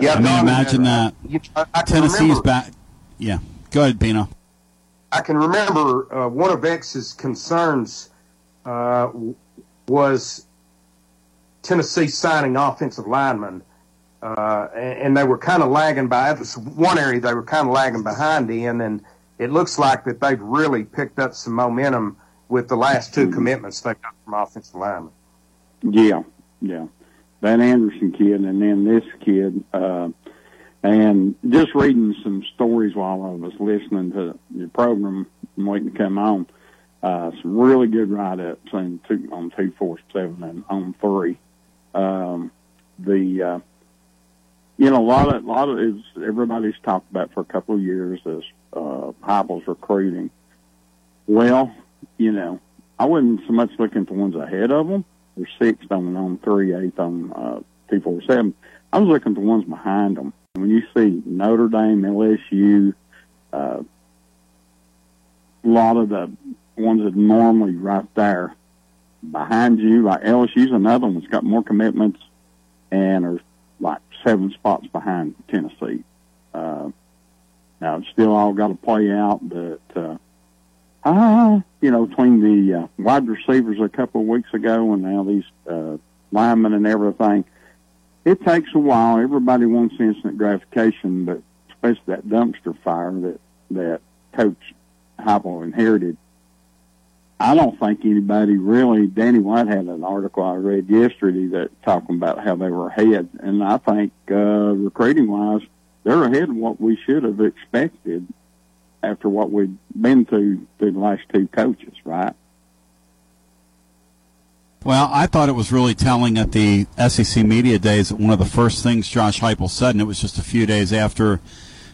Yeah, I mean, Don, imagine that. you- I- I Tennessee's remember- back. Yeah. Go ahead, Bino. I can remember uh, one of X's concerns uh, was Tennessee signing offensive linemen, uh, and, and they were kind of lagging by. It was one area they were kind of lagging behind in, and it looks like that they've really picked up some momentum with the last two commitments they got from offensive linemen. Yeah, yeah. That Anderson kid and then this kid. Uh, and just reading some stories while I was listening to your program and waiting to come on. Uh, some really good write-ups on two, on two four seven and on three. Um, the uh, you know a lot of a lot of is everybody's talked about for a couple of years is uh, Heupel's recruiting. Well, you know, I wasn't so much looking the ones ahead of them. They're sixth on on three, eighth on uh, two four seven. I was looking the ones behind them. When you see Notre Dame, LSU, uh, a lot of the ones that normally right there behind you, like LSU's another one that's got more commitments and are like seven spots behind Tennessee. Uh, now it's still all got to play out, but uh, ah, you know, between the uh, wide receivers a couple of weeks ago and now these uh, linemen and everything, it takes a while. Everybody wants instant gratification, but especially that dumpster fire that that Coach Heupel inherited. I don't think anybody really. Danny White had an article I read yesterday that talking about how they were ahead, and I think uh, recruiting wise, they're ahead of what we should have expected after what we've been through through the last two coaches, right? Well, I thought it was really telling at the SEC Media Days that one of the first things Josh Heupel said, and it was just a few days after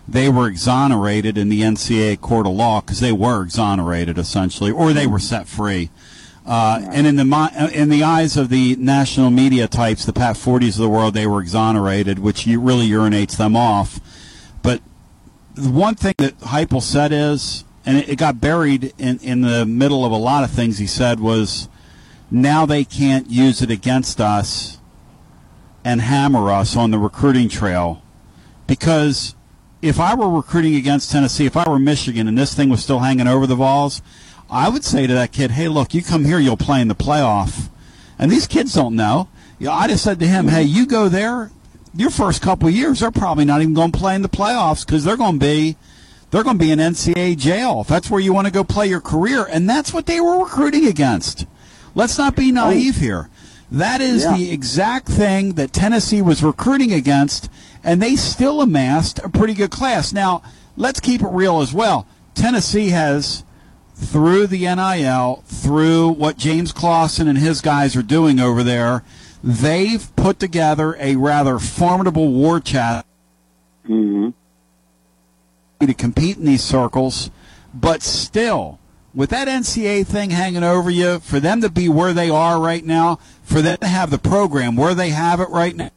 they were exonerated in the NCAA court of law, because they were exonerated essentially, or they were set free. Uh, and in the in the eyes of the national media types, the Pat Fordes of the world, they were exonerated, which really urinates them off. But the one thing that Heupel said is, and it, it got buried in, in the middle of a lot of things he said was, now they can't use it against us and hammer us on the recruiting trail because if I were recruiting against Tennessee, if I were Michigan and this thing was still hanging over the Vols, I would say to that kid, "Hey, look, you come here, you'll play in the playoff." And these kids don't know. You know, I just said to him, "Hey, you go there. Your first couple of years, they're probably not even going to play in the playoffs because they're going to be they're going to be in NCAA jail. If that's where you want to go play your career, and that's what they were recruiting against. Let's not be naive oh. here. That is Yeah. the exact thing that Tennessee was recruiting against, and they still amassed a pretty good class. Now, let's keep it real as well. Tennessee has, through the NIL, through what James Clawson and his guys are doing over there, they've put together a rather formidable war chest mm-hmm. to compete in these circles, but still, with that NCAA thing hanging over you, for them to be where they are right now, for them to have the program where they have it right now,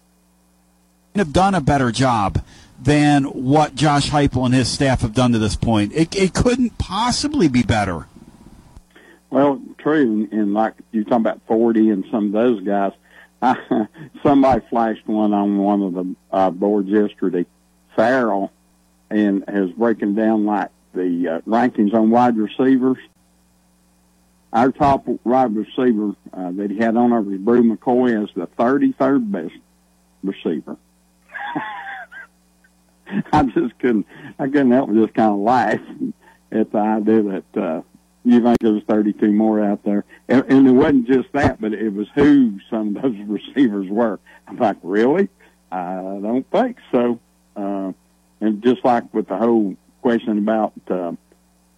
have done a better job than what Josh Heupel and his staff have done to this point. It, it couldn't possibly be better. Well, true, and, like you talking about Forde and some of those guys. I, somebody flashed one on one of the uh, boards yesterday. Farrell and has breaking down like the uh, rankings on wide receivers. Our top wide receiver uh, that he had on over was Bru McCoy as the 33rd best receiver. I just couldn't, I couldn't help but just kind of laugh at the idea that uh, you think there's 32 more out there, and, and it wasn't just that, but it was who some of those receivers were. I'm like, really? I don't think so. Uh, and just like with the whole question about uh,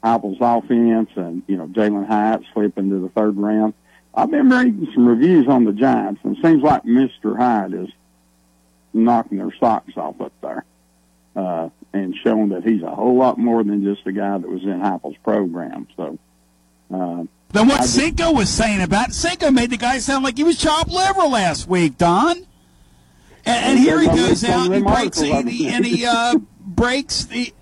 Heupel's offense and you know Jalen Hyatt slipping to the third round, I've been reading some reviews on the Giants, and it seems like Mister Hyde is knocking their socks off up there uh, and showing that he's a whole lot more than just a guy that was in Heupel's program. So. Uh, Then what just- Cinco was saying about Cinco made the guy sound like he was chopped liver last week, Don. And, and here he goes out and he breaks and he, and he uh, breaks the.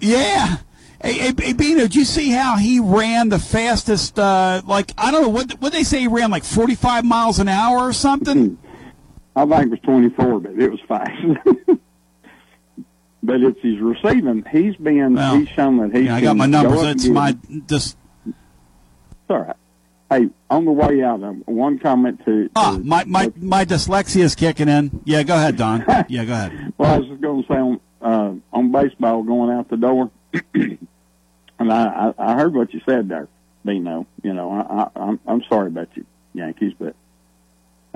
Yeah. Hey, hey, hey, Bino, did you see how he ran the fastest? Uh, like I don't know what what they say he ran like forty five miles an hour or something. I think it was 24, but it was fast. but it's his receiving. He's been, Well, he's shown that he's Yeah, I got my numbers. It's my just It's all right. Hey, on the way out, um, one comment to. ah my my my dyslexia is kicking in. Yeah, go ahead, Don. Yeah, go ahead. Well, I was just going to say on, uh, on baseball going out the door, and I, I, I heard what you said there, Bino. You know, I, I, I'm, I'm sorry about you, Yankees, but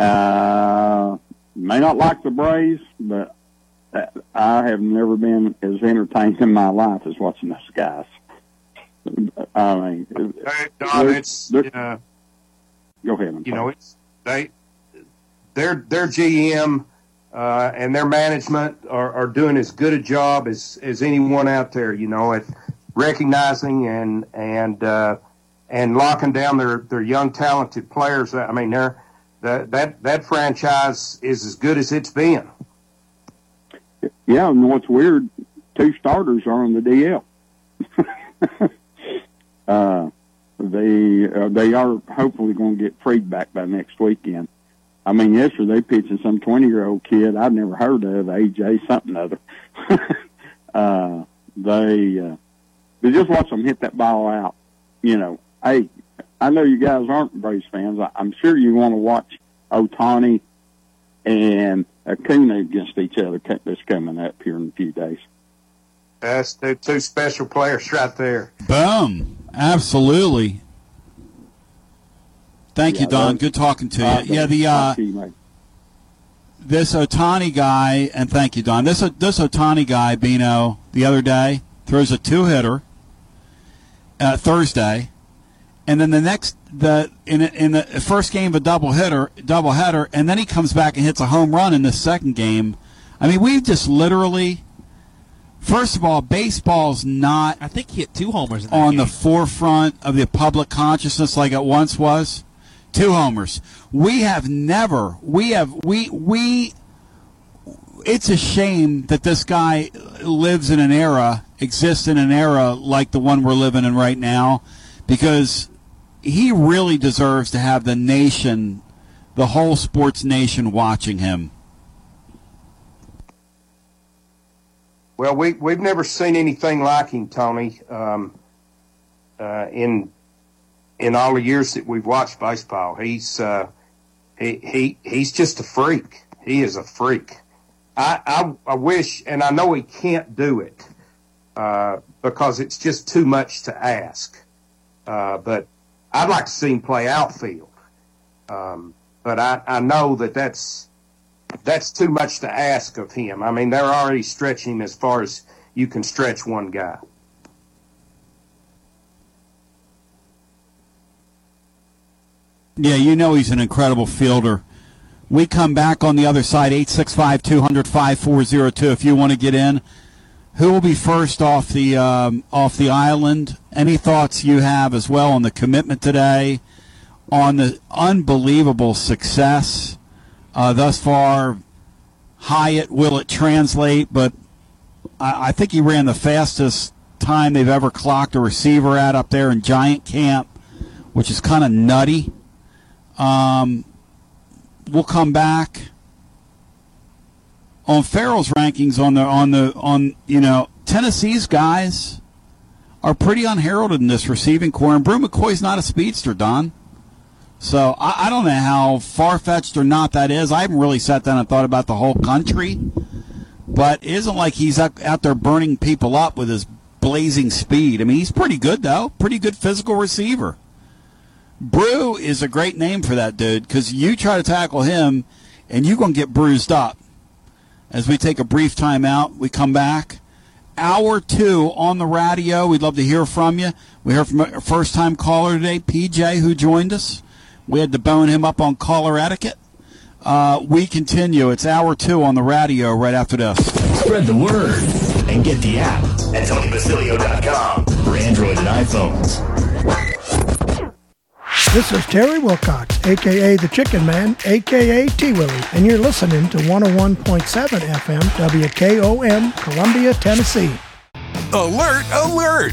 uh, may not like the Braves, but uh, I have never been as entertained in my life as watching those guys. I mean, Hey, Don, they're- it's they're- uh, go ahead. I'm you sorry. know it's they their their GM uh, and their management are, are doing as good a job as, as anyone out there. You know at recognizing and and uh, and locking down their, their young talented players. I mean they're that that that franchise is as good as it's been. Yeah, and what's weird, two starters are on the DL. uh, they uh, they are hopefully going to get freed back by next weekend. I mean, yesterday they pitching some twenty year old kid I'd never heard of, AJ something other. uh, they uh, they just watch them hit that ball out. You know, hey, I know you guys aren't Braves fans. I, I'm sure you want to watch Ohtani and Acuna against each other that's coming up here in a few days. That's the two special players right there. Boom. Absolutely. Thank you, Don. Good talking to you. Uh, yeah, the uh, you, this Ohtani guy, and thank you, Don. This this Ohtani guy, Bino, the other day throws a two hitter uh, Thursday, and then the next the in in the first game of a double hitter, double header, and then he comes back and hits a home run in the second game. I mean, we've just literally. First of all, baseball's not. I think he hit two homers on game. the forefront of the public consciousness like it once was. Two homers. We have never. We have. We we. It's a shame that this guy lives in an era, exists in an era like the one we're living in right now, because he really deserves to have the nation, the whole sports nation, watching him. Well, we we've never seen anything like him, Tony. Um, uh, in in all the years that we've watched baseball, he's uh, he he he's just a freak. He is a freak. I I, I wish, and I know he can't do it uh, because it's just too much to ask. Uh, but I'd like to see him play outfield. Um, but I, I know that that's that's too much to ask of him. I mean, they're already stretching him as far as you can stretch one guy. Yeah, you know he's an incredible fielder. We come back on the other side, 865 200 5402 if you want to get in. Who will be first off the um, off the island? Any thoughts you have as well on the commitment today, on the unbelievable success uh, thus far? Hyatt, will it translate? But I, I think he ran the fastest time they've ever clocked a receiver at up there in Giant Camp, which is kind of nutty. Um, we'll come back on Farrell's rankings on the on the on you know Tennessee's guys are pretty unheralded in this receiving core, and Bru McCoy's not a speedster, Don. So I, I don't know how far fetched or not that is. I haven't really sat down and thought about the whole country, but isn't like he's out there burning people up with his blazing speed. I mean, he's pretty good though, pretty good physical receiver. Bru is a great name for that dude because you try to tackle him, and you're gonna get bruised up. As we take a brief time out, we come back. Hour two on the radio. We'd love to hear from you. We heard from a first time caller today, PJ, who joined us. We had to bone him up on caller etiquette. Uh, we continue. It's hour two on the radio right after this. Spread the word and get the app at TonyBasilio.com for Android and iPhones. This is Terry Wilcox, aka the Chicken Man, aka T Willie, and you're listening to 101.7 FM WKOM, Columbia, Tennessee. Alert, alert!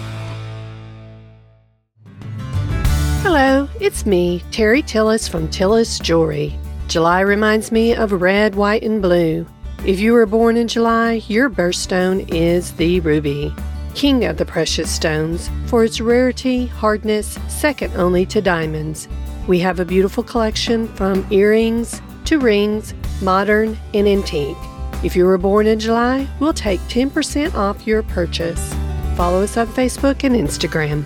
Hello, it's me, Terry Tillis from Tillis Jewelry. July reminds me of red, white, and blue. If you were born in July, your birthstone is the ruby, king of the precious stones, for its rarity, hardness, second only to diamonds. We have a beautiful collection from earrings to rings, modern and antique. If you were born in July, we'll take 10% off your purchase. Follow us on Facebook and Instagram.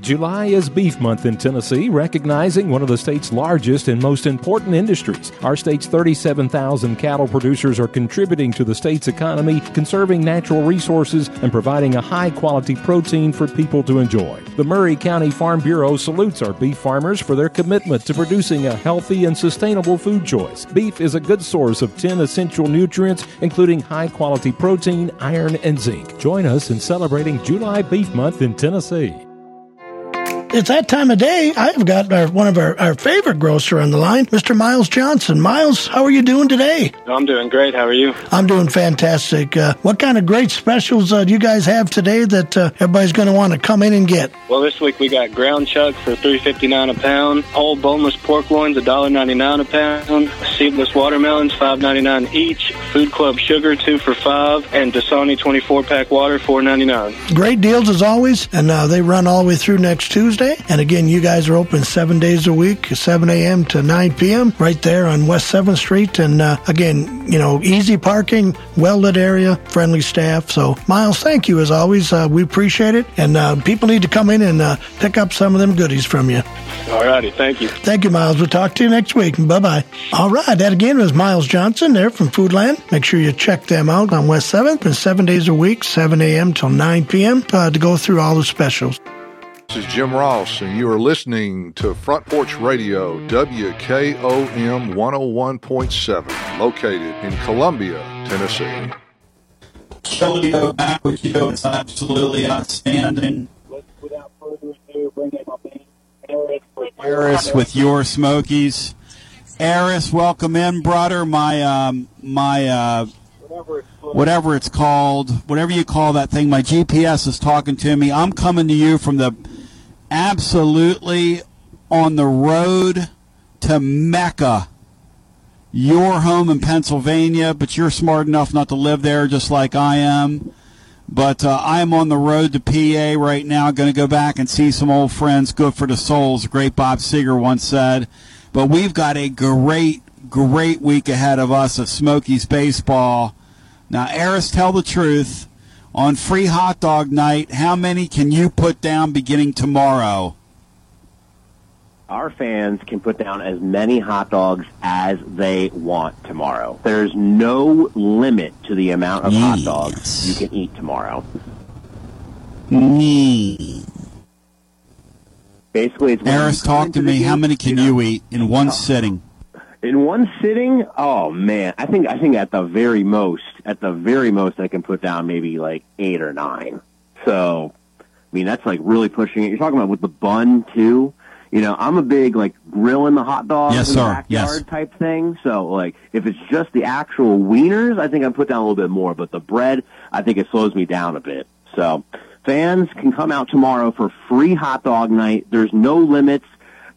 July is Beef Month in Tennessee, recognizing one of the state's largest and most important industries. Our state's 37,000 cattle producers are contributing to the state's economy, conserving natural resources, and providing a high quality protein for people to enjoy. The Maury County Farm Bureau salutes our beef farmers for their commitment to producing a healthy and sustainable food choice. Beef is a good source of 10 essential nutrients, including high quality protein, iron, and zinc. Join us in celebrating July Beef Month in Tennessee. It's that time of day. I've got our, one of our, our favorite grocer on the line, Mr. Miles Johnson. Miles, how are you doing today? I'm doing great. How are you? I'm doing fantastic. Uh, what kind of great specials uh, do you guys have today that uh, everybody's going to want to come in and get? Well, this week we got ground chuck for three fifty nine a pound, whole boneless pork loins $1.99 a pound, seedless watermelons five ninety nine each, Food Club sugar two for five, and Dasani twenty four pack water four ninety nine. Great deals as always, and uh, they run all the way through next Tuesday. And again, you guys are open seven days a week, 7 a.m. to 9 p.m. right there on West 7th Street. And uh, again, you know, easy parking, well lit area, friendly staff. So, Miles, thank you as always. Uh, we appreciate it. And uh, people need to come in and uh, pick up some of them goodies from you. All righty. Thank you. Thank you, Miles. We'll talk to you next week. Bye bye. All right. That again was Miles Johnson there from Foodland. Make sure you check them out on West 7th and seven days a week, 7 a.m. till 9 p.m. Uh, to go through all the specials. This is Jim Ross, and you are listening to Front Porch Radio, WKOM 101.7, located in Columbia, Tennessee. Chelio back with you. It's absolutely outstanding. Eris with your Smokies. Eris, welcome in, brother. My um, my uh, whatever it's called, whatever you call that thing. My GPS is talking to me. I'm coming to you from the absolutely on the road to Mecca. Your home in Pennsylvania, but you're smart enough not to live there, just like I am. But uh, I am on the road to PA right now. Going to go back and see some old friends. Good for the souls. Great Bob Seger once said. But we've got a great, great week ahead of us of Smokies baseball. Now, Eris, tell the truth. On free hot dog night, how many can you put down beginning tomorrow? Our fans can put down as many hot dogs as they want tomorrow. There's no limit to the amount of hot dogs you can eat tomorrow. Basically, it's Eris, talk to me. How many can you eat in one sitting? In one sitting, oh man, I think I think at the very most, at the very most, I can put down maybe like eight or nine. So, I mean, that's like really pushing it. You're talking about with the bun too. You know, I'm a big like grilling the hot dogs Yes, in the sir. backyard Yes. type thing. So, like, if it's just the actual wieners, I think I put down a little bit more. But the bread, I think it slows me down a bit. So, fans can come out tomorrow for free hot dog night. There's no limits.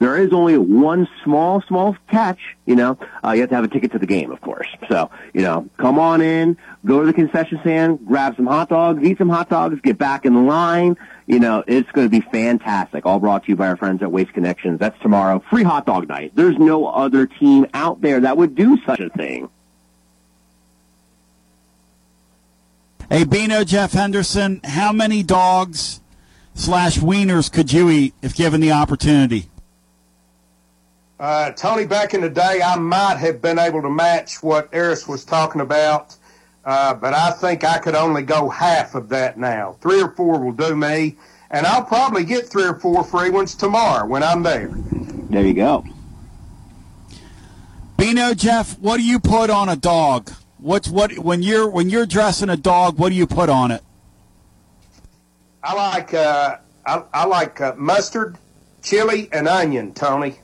There is only one small, small catch. You know, uh, you have to have a ticket to the game, of course. So, you know, come on in, go to the concession stand, grab some hot dogs, eat some hot dogs, get back in line. You know, it's going to be fantastic. All brought to you by our friends at Waste Connections. That's tomorrow. Free hot dog night. There's no other team out there that would do such a thing. Hey, Bino, Jeff Henderson, how many dogs slash wieners could you eat if given the opportunity? Uh, Tony, back in the day, I might have been able to match what Eris was talking about, uh, but I think I could only go half of that now. Three or four will do me, and I'll probably get three or four free ones tomorrow when I'm there. There you go. Bino, Jeff, what do you put on a dog? What's what when you're when you're dressing a dog? What do you put on it? I like uh, I, I like uh, mustard, chili, and onion, Tony.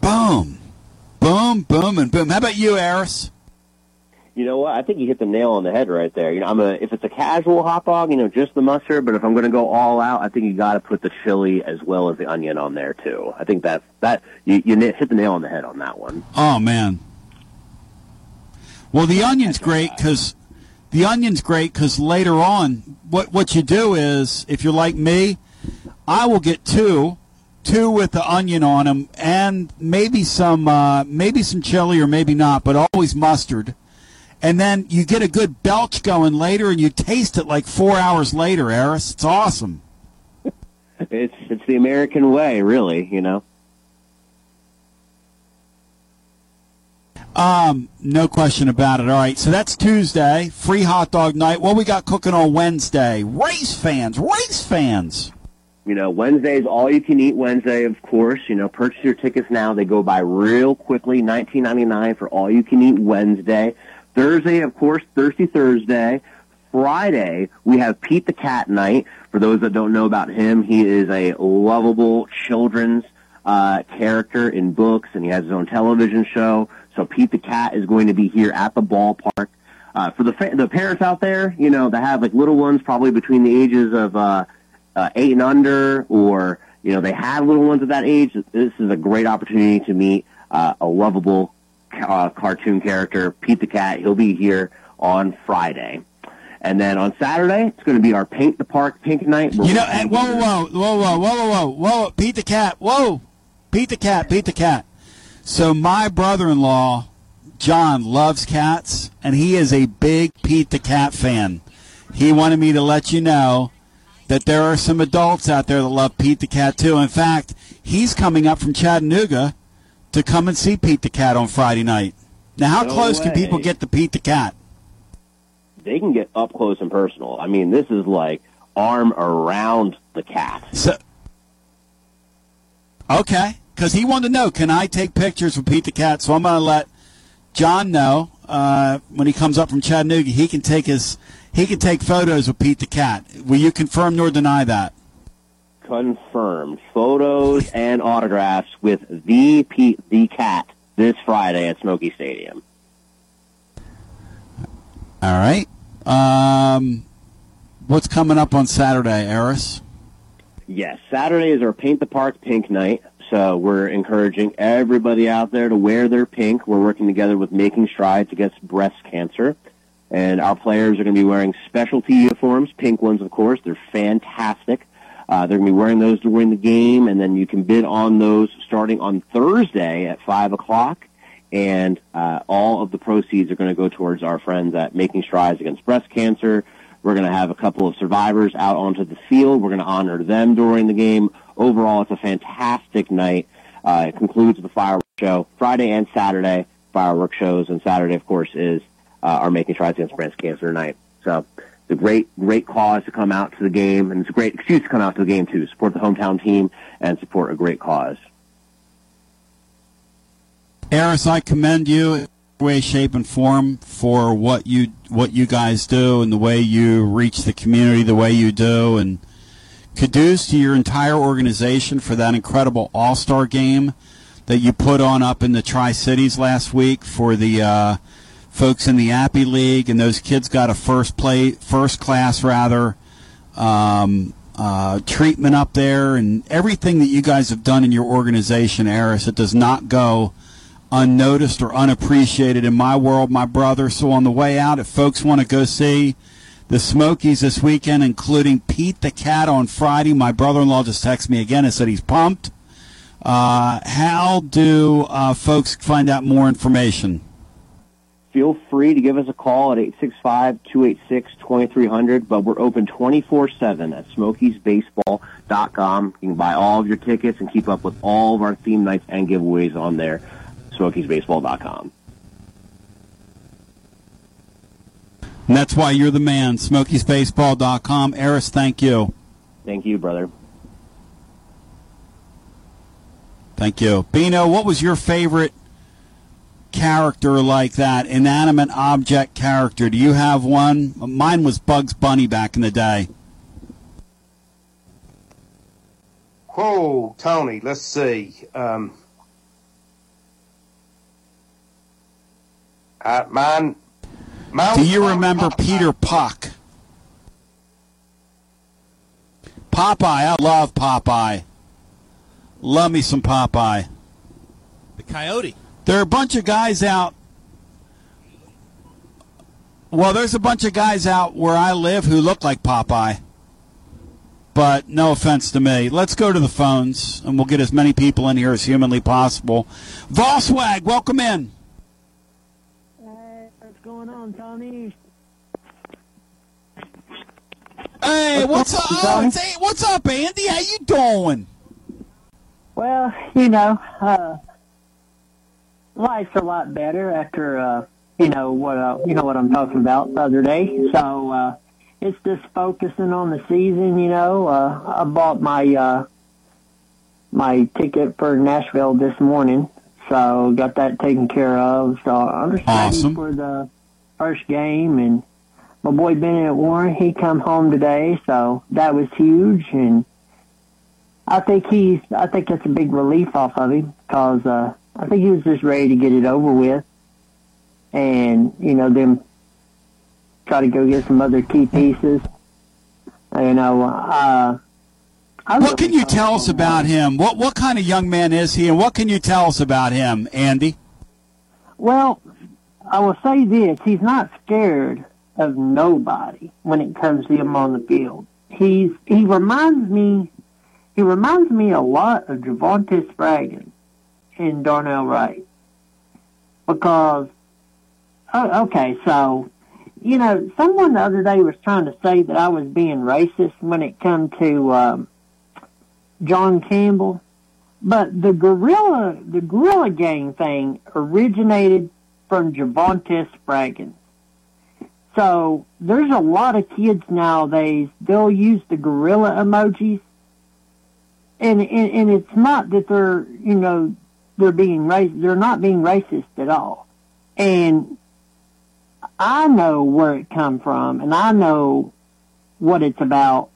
Boom, boom, boom, and boom. How about you, Eris? You know what? I think you hit the nail on the head right there. You know, I'm a if it's a casual hot dog, you know, just the mustard. But if I'm going to go all out, I think you got to put the chili as well as the onion on there too. I think that that you you hit the nail on the head on that one. Oh man. Well, the onion's great because the onion's great because later on, what what you do is if you're like me, I will get two, two with the onion on them, and maybe some uh, maybe some chili or maybe not, but always mustard. And then you get a good belch going later, and you taste it like four hours later, Eris. It's awesome. It's it's the American way, really. You know. Um, no question about it. All right, so that's Tuesday, free hot dog night. What we got cooking on Wednesday? Race fans, race fans. You know, Wednesday's all you can eat Wednesday, of course. You know, purchase your tickets now. They go by real quickly. Nineteen ninety nine for all you can eat Wednesday. Thursday, of course, Thirsty Thursday. Friday, we have Pete the Cat night. For those that don't know about him, he is a lovable children's uh, character in books, and he has his own television show. So Pete the Cat is going to be here at the ballpark. Uh, for the fa- the parents out there, you know, that have like little ones, probably between the ages of uh, uh, eight and under, or you know, they have little ones at that age. This is a great opportunity to meet uh, a lovable uh, cartoon character, Pete the Cat. He'll be here on Friday. And then on Saturday, it's going to be our Paint the Park Pink Night. You know, whoa, whoa, whoa, whoa, whoa, whoa, whoa, Pete the cat, whoa, Pete the cat, Pete the cat. So my brother-in-law, John, loves cats, and he is a big Pete the cat fan. He wanted me to let you know that there are some adults out there that love Pete the cat too. In fact, he's coming up from Chattanooga to come and see Pete the cat on Friday night. Now, how No close can people get to Pete the cat? They can get up close and personal. I mean, this is like arm around the cat. So, okay, because he wanted to know, can I take pictures with Pete the Cat? So I'm going to let John know uh, when he comes up from Chattanooga. He can take his he can take photos with Pete the Cat. Will you confirm nor deny that? Confirmed. Photos and autographs with the Pete the Cat this Friday at Smoky Stadium. All right. Um, what's coming up on Saturday, Eris? Yes, Saturday is our Paint the Park Pink Night. So we're encouraging everybody out there to wear their pink. We're working together with Making Strides Against Breast Cancer. And our players are going to be wearing specialty uniforms, pink ones, of course. They're fantastic. Uh, they're going to be wearing those during the game, and then you can bid on those starting on Thursday at 5 o'clock. And uh, all of the proceeds are going to go towards our friends at Making Strides Against Breast Cancer. We're going to have a couple of survivors out onto the field. We're going to honor them during the game. Overall, it's a fantastic night. Uh, it concludes the fireworks show Friday and Saturday fireworks shows, and Saturday, of course, is uh, our Making Strides Against Breast Cancer night. So it's a great, great cause to come out to the game, and it's a great excuse to come out to the game too. Support the hometown team and support a great cause. Eris, I commend you in way, shape, and form for what you what you guys do and the way you reach the community the way you do, and kudos to your entire organization for that incredible All Star game that you put on up in the Tri Cities last week for the uh, folks in the Appy League, and those kids got a first play, first class rather. Um, uh, treatment up there and everything that you guys have done in your organization, Eris, it does not go unnoticed or unappreciated in my world, my brother. So on the way out, if folks want to go see the Smokies this weekend, including Pete the Cat on Friday, my brother-in-law just texted me again and said he's pumped. Uh, how do uh, folks find out more information? Feel free to give us a call at 865-286-2300, but we're open 24-7 at smokiesbaseball.com. You can buy all of your tickets and keep up with all of our theme nights and giveaways on there, smokiesbaseball.com. And that's why you're the man. SmokiesBaseball.com. Eris, thank you. Thank you, brother. Thank you. Bino, what was your favorite character like that? Inanimate object character. Do you have one? Mine was Bugs Bunny back in the day. Whoa, Tony, let's see. Um, uh, mine, mine Do you remember Peter Puck? Popeye. I love Popeye. Love me some Popeye. The Coyote. There are a bunch of guys out. Well, there's a bunch of guys out where I live who look like Popeye. But no offense to me. Let's go to the phones, and we'll get as many people in here as humanly possible. Volkswag, welcome in. What's going on, Tony? Hey, what's up? Hey, what's up, Andy? How you doing? Well, you know, uh, life's a lot better after, uh, you know what, uh, you know what I'm talking about the other day. So, uh, it's just focusing on the season, you know. Uh, I bought my, uh, my ticket for Nashville this morning, so got that taken care of. So I'm just Awesome. ready for the first game and my boy Bennett Warren, he come home today, so that was huge, and I think he's, I think that's a big relief off of him because uh, I think he was just ready to get it over with, and you know, then try to go get some other key pieces. You know, uh, what can you tell us about him? What what kind of young man is he, and what can you tell us about him, Andy? Well, I will say this: he's not scared of nobody when it comes to him on the field. He's he reminds me he reminds me a lot of Javontez Spraggins and Darnell Wright because oh, okay, so you know, someone the other day was trying to say that I was being racist when it come to um, John Campbell, but the gorilla the gorilla gang thing originated from Javontez Spraggins. So there's a lot of kids nowadays, they'll use the gorilla emojis. And, and, and it's not that they're, you know, they're being racist, they're not being racist at all. And I know where it come from and I know what it's about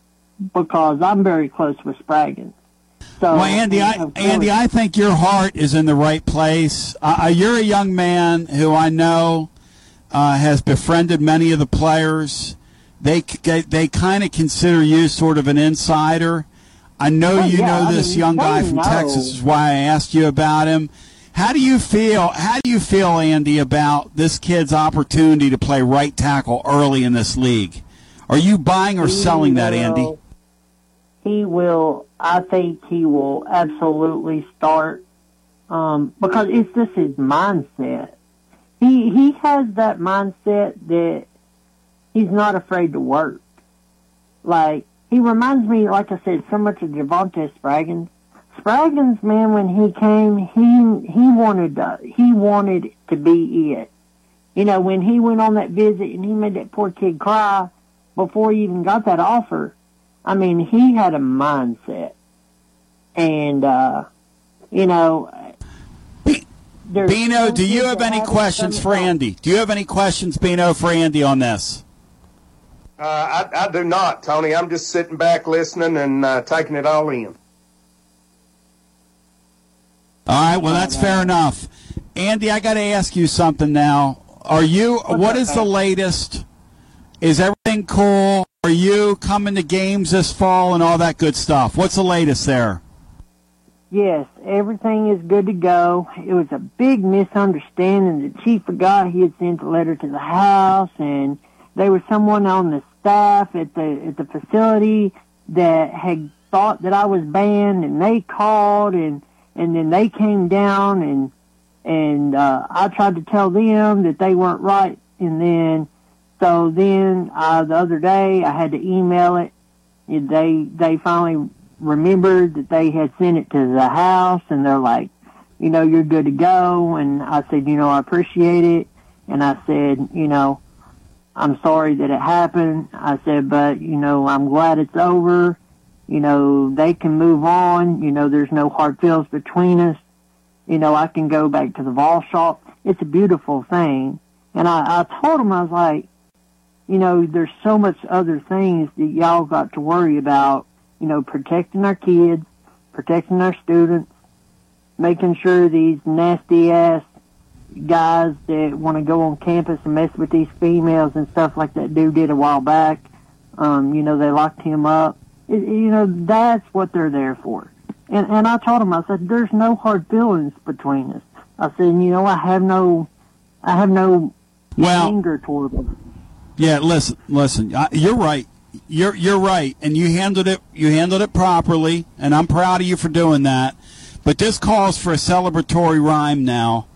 because I'm very close with Spraggins. So, well, Andy, I, Andy, I think your heart is in the right place. Uh, you're a young man who I know uh, has befriended many of the players. They they, kind of consider you sort of an insider. I know you yeah, know I this mean, young guy from know. Texas. Is why I asked you about him. How do you feel? How do you feel, Andy, about this kid's opportunity to play right tackle early in this league? Are you buying or He selling that, Andy? He will. I think he will absolutely start um, because it's just his mindset. He he has that mindset that he's not afraid to work. Like he reminds me, like I said, so much of Javontez Spraggins. Spraggins, man, when he came, he he wanted to, he wanted to be it. You know, when he went on that visit and he made that poor kid cry before he even got that offer. I mean, he had a mindset, and uh, you know. there's Bino, do you have any questions for that don't. Andy? Do you have any questions, Bino, for Andy on this? Uh, I, I do not, Tony. I'm just sitting back listening and uh, taking it all in. All right, well, that's fair enough. Andy, I got to ask you something now. Are you, what is the latest? Is everything cool? Are you coming to games this fall and all that good stuff? What's the latest there? Yes, everything is good to go. It was a big misunderstanding. The chief forgot he had sent a letter to the house, and there was someone on the staff at the at the facility that had thought that I was banned, and they called, and and then they came down, and and uh, I tried to tell them that they weren't right, and then so then uh, the other day I had to email it. They they finally remembered that they had sent it to the house, and they're like, you know, you're good to go. And I said, you know, I appreciate it. And I said, you know, I'm sorry that it happened. I said, but you know, I'm glad it's over. You know, they can move on. You know, there's no hard feelings between us. You know, I can go back to the ball shop. It's a beautiful thing. And I, I told them, I was like, you know, there's so much other things that y'all got to worry about. You know, protecting our kids, protecting our students, making sure these nasty ass guys that want to go on campus and mess with these females and stuff like that dude did a while back. Um, you know, they locked him up. It, you know, that's what they're there for. And and I told him, I said, there's no hard feelings between us. I said, you know, I have no, I have no Well- anger toward them. Yeah, listen, listen. You're right. You're you're right, and you handled it. You handled it properly, and I'm proud of you for doing that. But this calls for a celebratory rhyme now.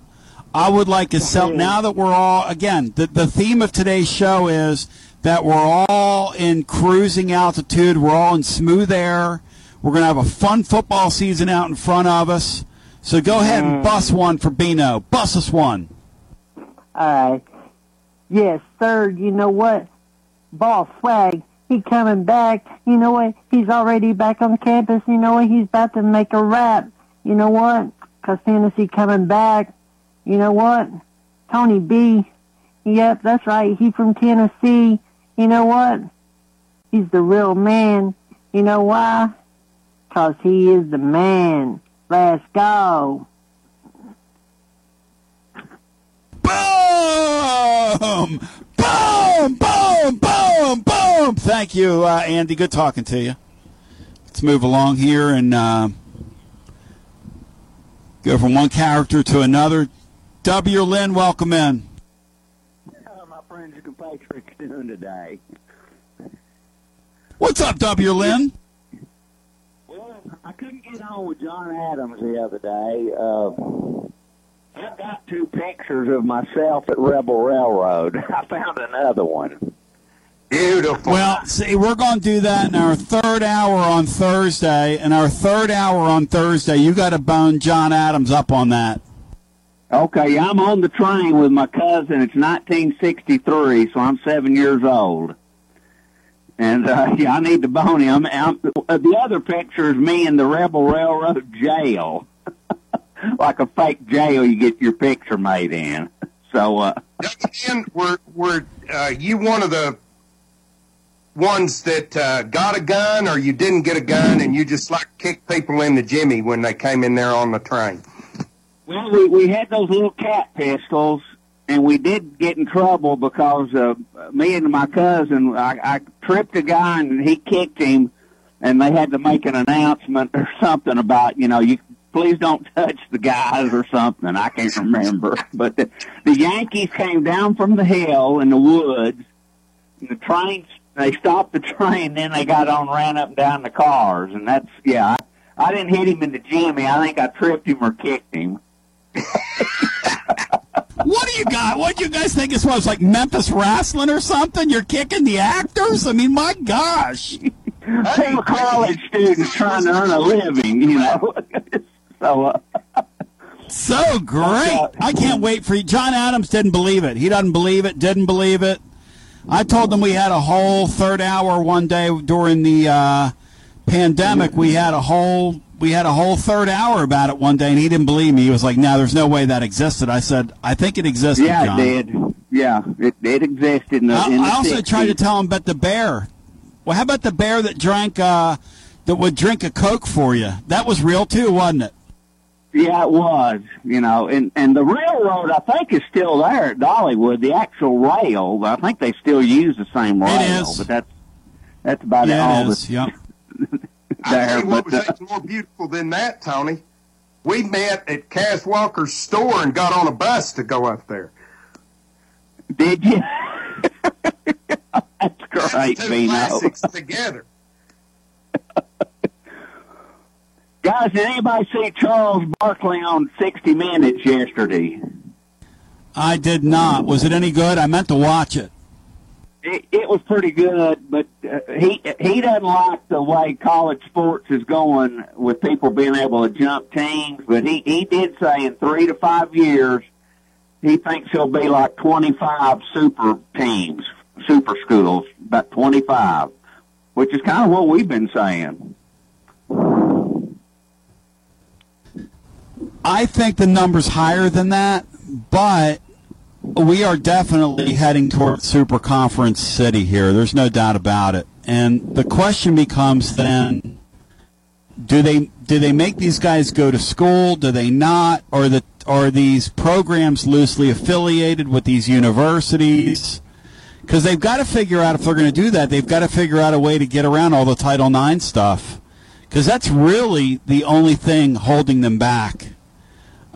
I would like to sell now that we're all again. The the theme of today's show is that we're all in cruising altitude. We're all in smooth air. We're gonna have a fun football season out in front of us. So go ahead and mm. bust one for Bino. Bust us one. All right. Yes, sir. You know what? Ball swag. He coming back. You know what? He's already back on campus. You know what? He's about to make a rap. You know what? 'Cause Tennessee coming back. You know what? Tony B. Yep, that's right. He from Tennessee. you know what? He's the real man. You know why? Cause he is the man. Let's go. Boom! Boom! Boom! Boom! Boom! Thank you, uh, Andy. Good talking to you. Let's move along here and uh, go from one character to another. W. Lynn, welcome in. my friend Jim Patrick's doing today. What's up, W. Lynn? Well, I couldn't get on with John Adams the other day. Uh, I've got two pictures of myself at Rebel Railroad. I found another one. Beautiful. Well, see, we're going to do that in our third hour on Thursday. In our third hour on Thursday, you got to bone John Adams up on that. Okay, I'm on the train with my cousin. It's 1963, so I'm seven years old. And uh, yeah, I need to bone him. I'm, uh, the other picture is me in the Rebel Railroad jail, like a fake jail you get your picture made in. So, uh, And were were uh, you one of the ones that uh, got a gun, or you didn't get a gun, and you just like kicked people in the jimmy when they came in there on the train? Well, we, we had those little cat pistols, and we did get in trouble because uh, me and my cousin, I, I tripped a guy and he kicked him, and they had to make an announcement or something about, you know, you please don't touch the guys or something. I can't remember. But the, the Yankees came down from the hill in the woods, and the train, they stopped the train, then they got on, ran up and down the cars, and that's, yeah, I, I didn't hit him in the jimmy. I think I tripped him or kicked him. What do you got? What do you guys think this was like Memphis wrestling or something? You're kicking the actors? I mean, my gosh. A college student trying to earn a living, you know. So, uh, So great. I can't wait for you. John Adams didn't believe it. He doesn't believe it, didn't believe it. I told them we had a whole third hour one day during the uh, pandemic. We had a whole we had a whole third hour about it one day, and he didn't believe me. He was like, "No, there's no way that existed." I said, "I think it existed." yeah, John. it did. Yeah, it, it existed in the, I, in I also 60s. tried to tell him about the bear. Well, how about the bear that drank uh, that would drink a coke for you? That was real too, wasn't it? Yeah, it was. You know, and and the railroad I think is still there at Dollywood. The actual rail, I think they still use the same rail. is. But that's that's about Yeah, it all is, that's yep. I there. tell you what But was uh, more beautiful than that, Tony. We met at Cass Walker's store and got on a bus to go up there. did you? that's great, Two Vino. classics together. Guys, did anybody see Charles Barkley on 60 Minutes yesterday? I did not. Was it any good? I meant to watch it. It, it was pretty good, but uh, he he doesn't like the way college sports is going with people being able to jump teams. But he he did say in three to five years, he thinks he'll be like 25 super teams, super schools, about 25, which is kind of what we've been saying. I think the number's higher than that, but we are definitely heading toward super conference city here. There's no doubt about it. And the question becomes then do they do they make these guys go to school? Do they not? Or the are these programs loosely affiliated with these universities? Because they've got to figure out if they're going to do that, they've got to figure out a way to get around all the Title IX stuff. Because that's really the only thing holding them back.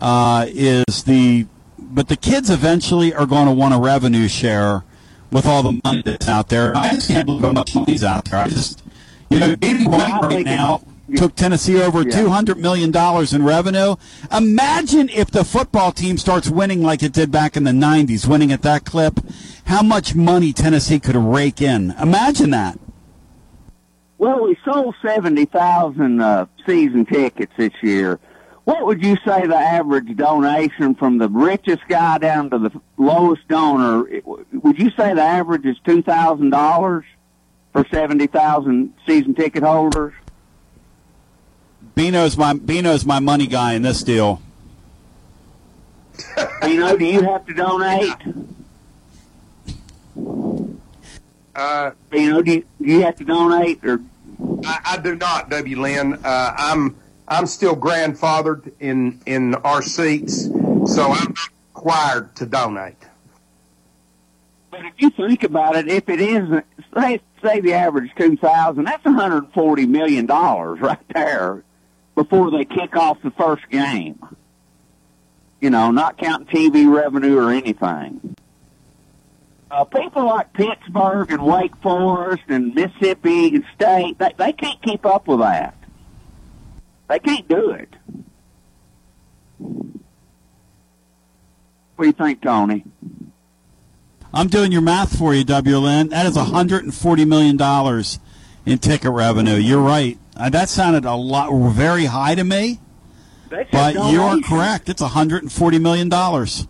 Uh, is the but the kids eventually are going to want a revenue share with all the money that's out there. I just can't believe how much money's out there. I just you know, Danny White right now took Tennessee over Yeah. two hundred million dollars in revenue. Imagine if the football team starts winning like it did back in the nineties, winning at that clip. How much money Tennessee could rake in? Imagine that. Well, we sold 70,000 uh, season tickets this year. What would you say the average donation from the richest guy down to the lowest donor? Would you say the average is $2,000 for 70,000 season ticket holders? Bino's my Bino's my money guy in this deal. You know, do you have to donate? Uh, you know, do you, do you have to donate or? I, I do not, W. Lynn. Uh, I'm I'm still grandfathered in in our seats, so I'm not required to donate. But if you think about it, if it is, say, say the average two thousand, that's one hundred forty million dollars right there before they kick off the first game. You know, not counting TV revenue or anything. Uh, people like Pittsburgh and Wake Forest and Mississippi and State, they, they can't keep up with that. They can't do it. What do you think, Tony? I'm doing your math for you, WLN. That is 140 million dollars in ticket revenue. You're right. Uh, that sounded a lot very high to me, but you're correct. It's 140 million dollars.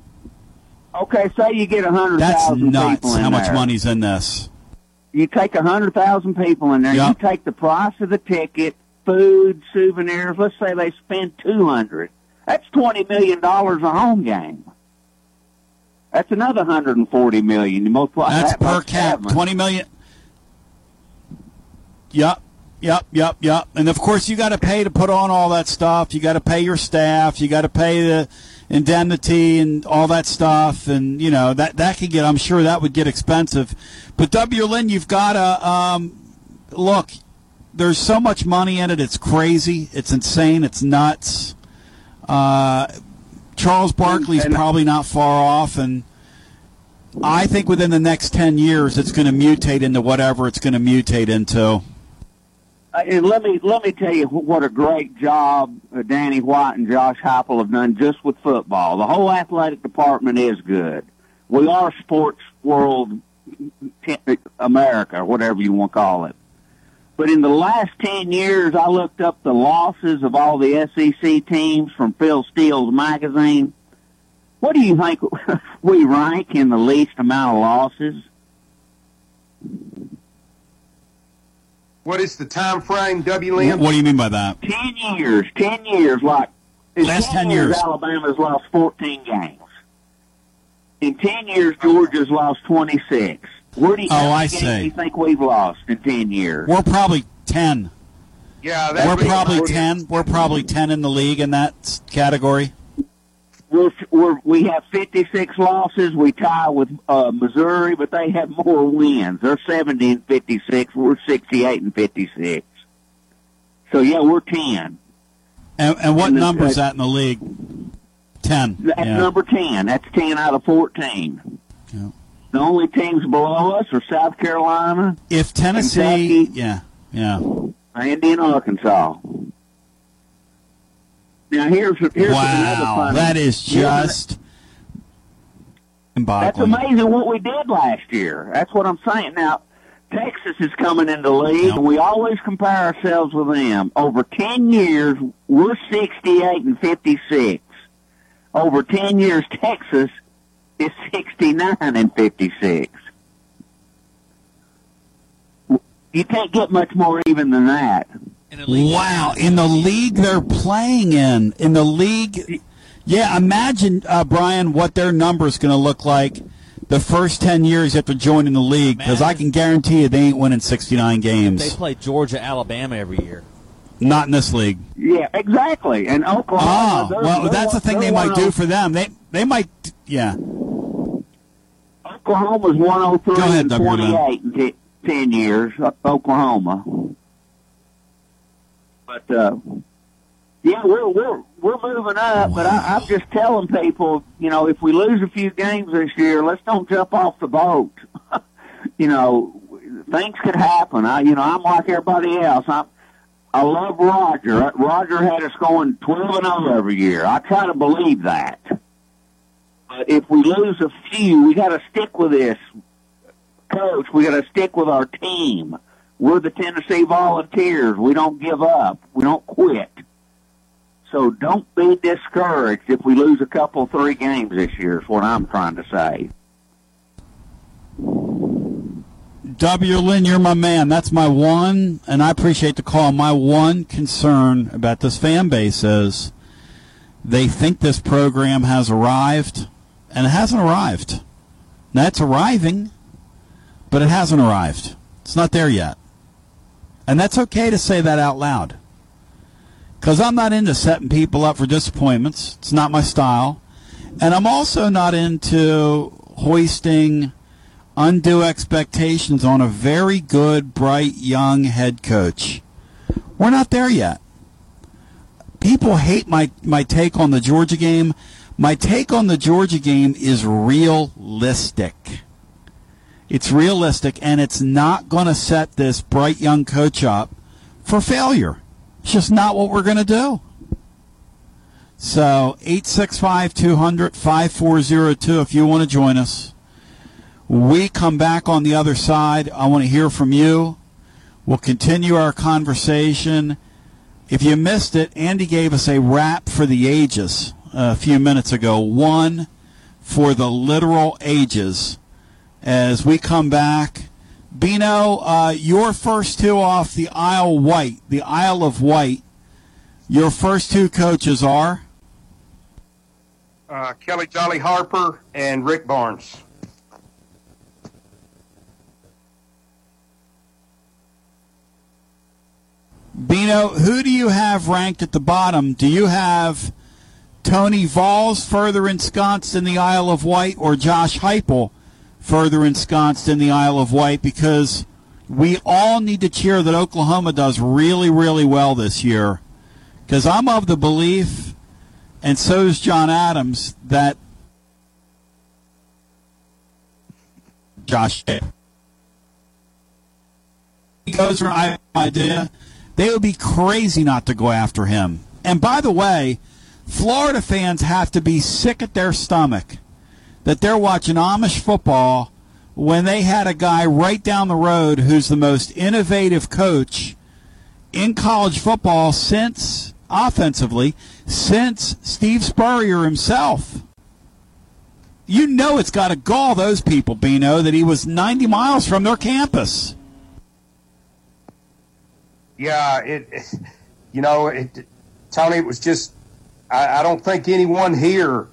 Okay, say you get a hundred That's nuts. How much there. money's in this? You take hundred thousand people in there. Yep. You take the price of the ticket, food, souvenirs. Let's say they spend two hundred. That's twenty million dollars a home game. That's another hundred and forty million. You multiply That's that per cap. seven. 20 million. Yep. Yep, yep, yep. And of course, you got to pay to put on all that stuff. You got to pay your staff. You got to pay the indemnity and all that stuff. And you know that that could get. I'm sure that would get expensive. But W. Lynn, you've got to um, look. There's so much money in it. It's crazy. It's insane. It's nuts. Uh, Charles Barkley's probably not far off, and I think within the next ten years, it's going to mutate into whatever it's going to mutate into. Uh, and let me let me tell you what a great job uh, Danny White and Josh Heupel have done just with football. The whole athletic department is good. We are sports world America, or whatever you want to call it. But in the last ten years, I looked up the losses of all the SEC teams from Phil Steele's magazine. What do you think we rank in the least amount of losses? What is the time frame, W. Lynn? What do you mean by that? Ten years, ten years, like in Last 10 years. Alabama's lost fourteen games. In ten years, Georgia's lost twenty six. Where do you, Oh, I see. you think we've lost in ten years? We're probably ten. Yeah, We're probably ten. We're probably ten in the league in that category. We're, we're we have fifty six losses. We tie with uh, Missouri, but they have more wins. They're seventy and fifty six. We're sixty eight and fifty six. So yeah, we're ten. And, and what the- number is that in the league? Ten. That's yeah. number 10. That's 10 out of 14. The only teams below us are South Carolina, If Tennessee, Kentucky, yeah, yeah. and in Arkansas. Now here's here's another Wow, funny. that is just That's amazing what we did last year. That's what I'm saying. Now, Texas is coming into the league, and we always compare ourselves with them. Over 10 years, we're 68 and 56. Over 10 years, Texas is 69 and 56. You can't get much more even than that. Wow, in the league they're playing in, in the league, yeah. Imagine, uh, Brian, what their number is going to look like the first ten years after joining the league, because I can guarantee you they ain't winning sixty-nine games. They play Georgia, Alabama every year. Not in this league. Yeah, exactly. And Oklahoma. Oh, they're- well, they're that's the thing they might do for them. They they might, yeah. Oklahoma's 103 Go ahead, and Dr. 28 in t- 10 years, Oklahoma. But, uh, yeah, we're, we're, we're moving up, but I, I'm just telling people, you know, if we lose a few games this year, let's don't jump off the boat. you know, things could happen. I, you know, I'm like everybody else. I'm, I love Roger. Roger had us going 12 and 0 every year. I try to believe that. But if we lose a few, we got to stick with this, coach. We got to stick with our team. We're the Tennessee Volunteers. We don't give up. We don't quit. So don't be discouraged if we lose a couple, three games this year. Is what I'm trying to say. W. Lynn, you're my man. That's my one, and I appreciate the call. My one concern about this fan base is they think this program has arrived, and it hasn't arrived. Now, it's arriving, but it hasn't arrived. It's not there yet. And that's okay to say that out loud. Because I'm not into setting people up for disappointments. It's not my style. And I'm also not into hoisting undue expectations on a very good, bright, young head coach. We're not there yet. People hate my, my take on the Georgia game. My take on the Georgia game is realistic. It's realistic, and it's not going to set this bright young coach up for failure. It's just not what we're going to do. So, 865 200 5402 if you want to join us. We come back on the other side. I want to hear from you. We'll continue our conversation. If you missed it, Andy gave us a wrap for the ages a few minutes ago. One for the literal ages as we come back. Bino, uh, your first two off the Isle White, the Isle of Wight. Your first two coaches are uh, Kellie Jolly Harper and Rick Barnes. Bino, who do you have ranked at the bottom? Do you have Tony Vitello further ensconced in the Isle of Wight or Josh Heupel further ensconced in the Isle of Wight because we all need to cheer that Oklahoma does really, really well this year. Because I'm of the belief, and so is John Adams, that Josh goes for idea, they would be crazy not to go after him. And by the way, Florida fans have to be sick at their stomach that they're watching Amish football when they had a guy right down the road who's the most innovative coach in college football since offensively since Steve Spurrier himself. You know it's got to gall those people, Bino, that he was 90 miles from their campus. Yeah, it, you know, it, Tony, it was just, I, I don't think anyone here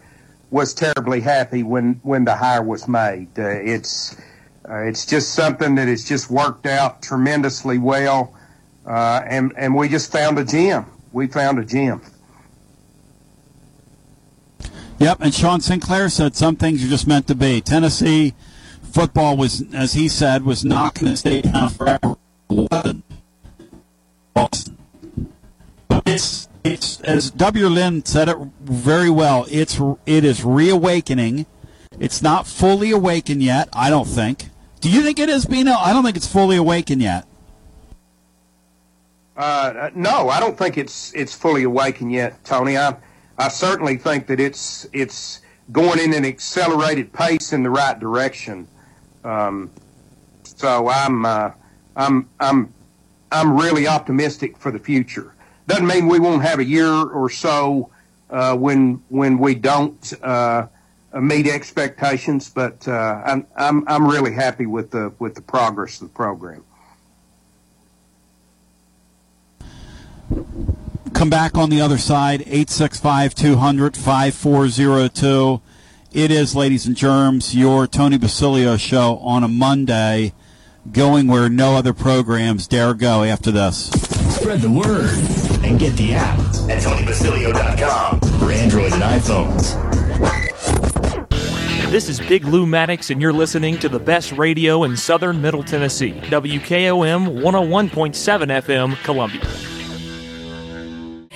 was terribly happy when when the hire was made. Uh, it's uh, it's just something that has just worked out tremendously well, uh, and and we just found a gem. We found a gem. Yep, and Sean Sinclair said some things are just meant to be. Tennessee football was, as he said, was not going to stay down forever. It's it's as W. Lynn said it very well. It's it is reawakening. It's not fully awakened yet. I don't think. Do you think it is, Bino? I don't think it's fully awakened yet. Uh, no, I don't think it's it's fully awakened yet, Tony. I I certainly think that it's it's going in an accelerated pace in the right direction. Um, so I'm uh, I'm I'm I'm really optimistic for the future. Doesn't mean we won't have a year or so uh, when when we don't uh, meet expectations, but uh, I'm I'm I'm really happy with the with the progress of the program. Come back on the other side, 865 200 5402. It is, ladies and germs, your Tony Basilio show on a Monday, going where no other programs dare go after this. Spread the word and get the app at TonyBasilio.com for Android and iPhones. This is Big Lou Maddox, and you're listening to the best radio in southern Middle Tennessee. WKOM 101.7 FM, Columbia.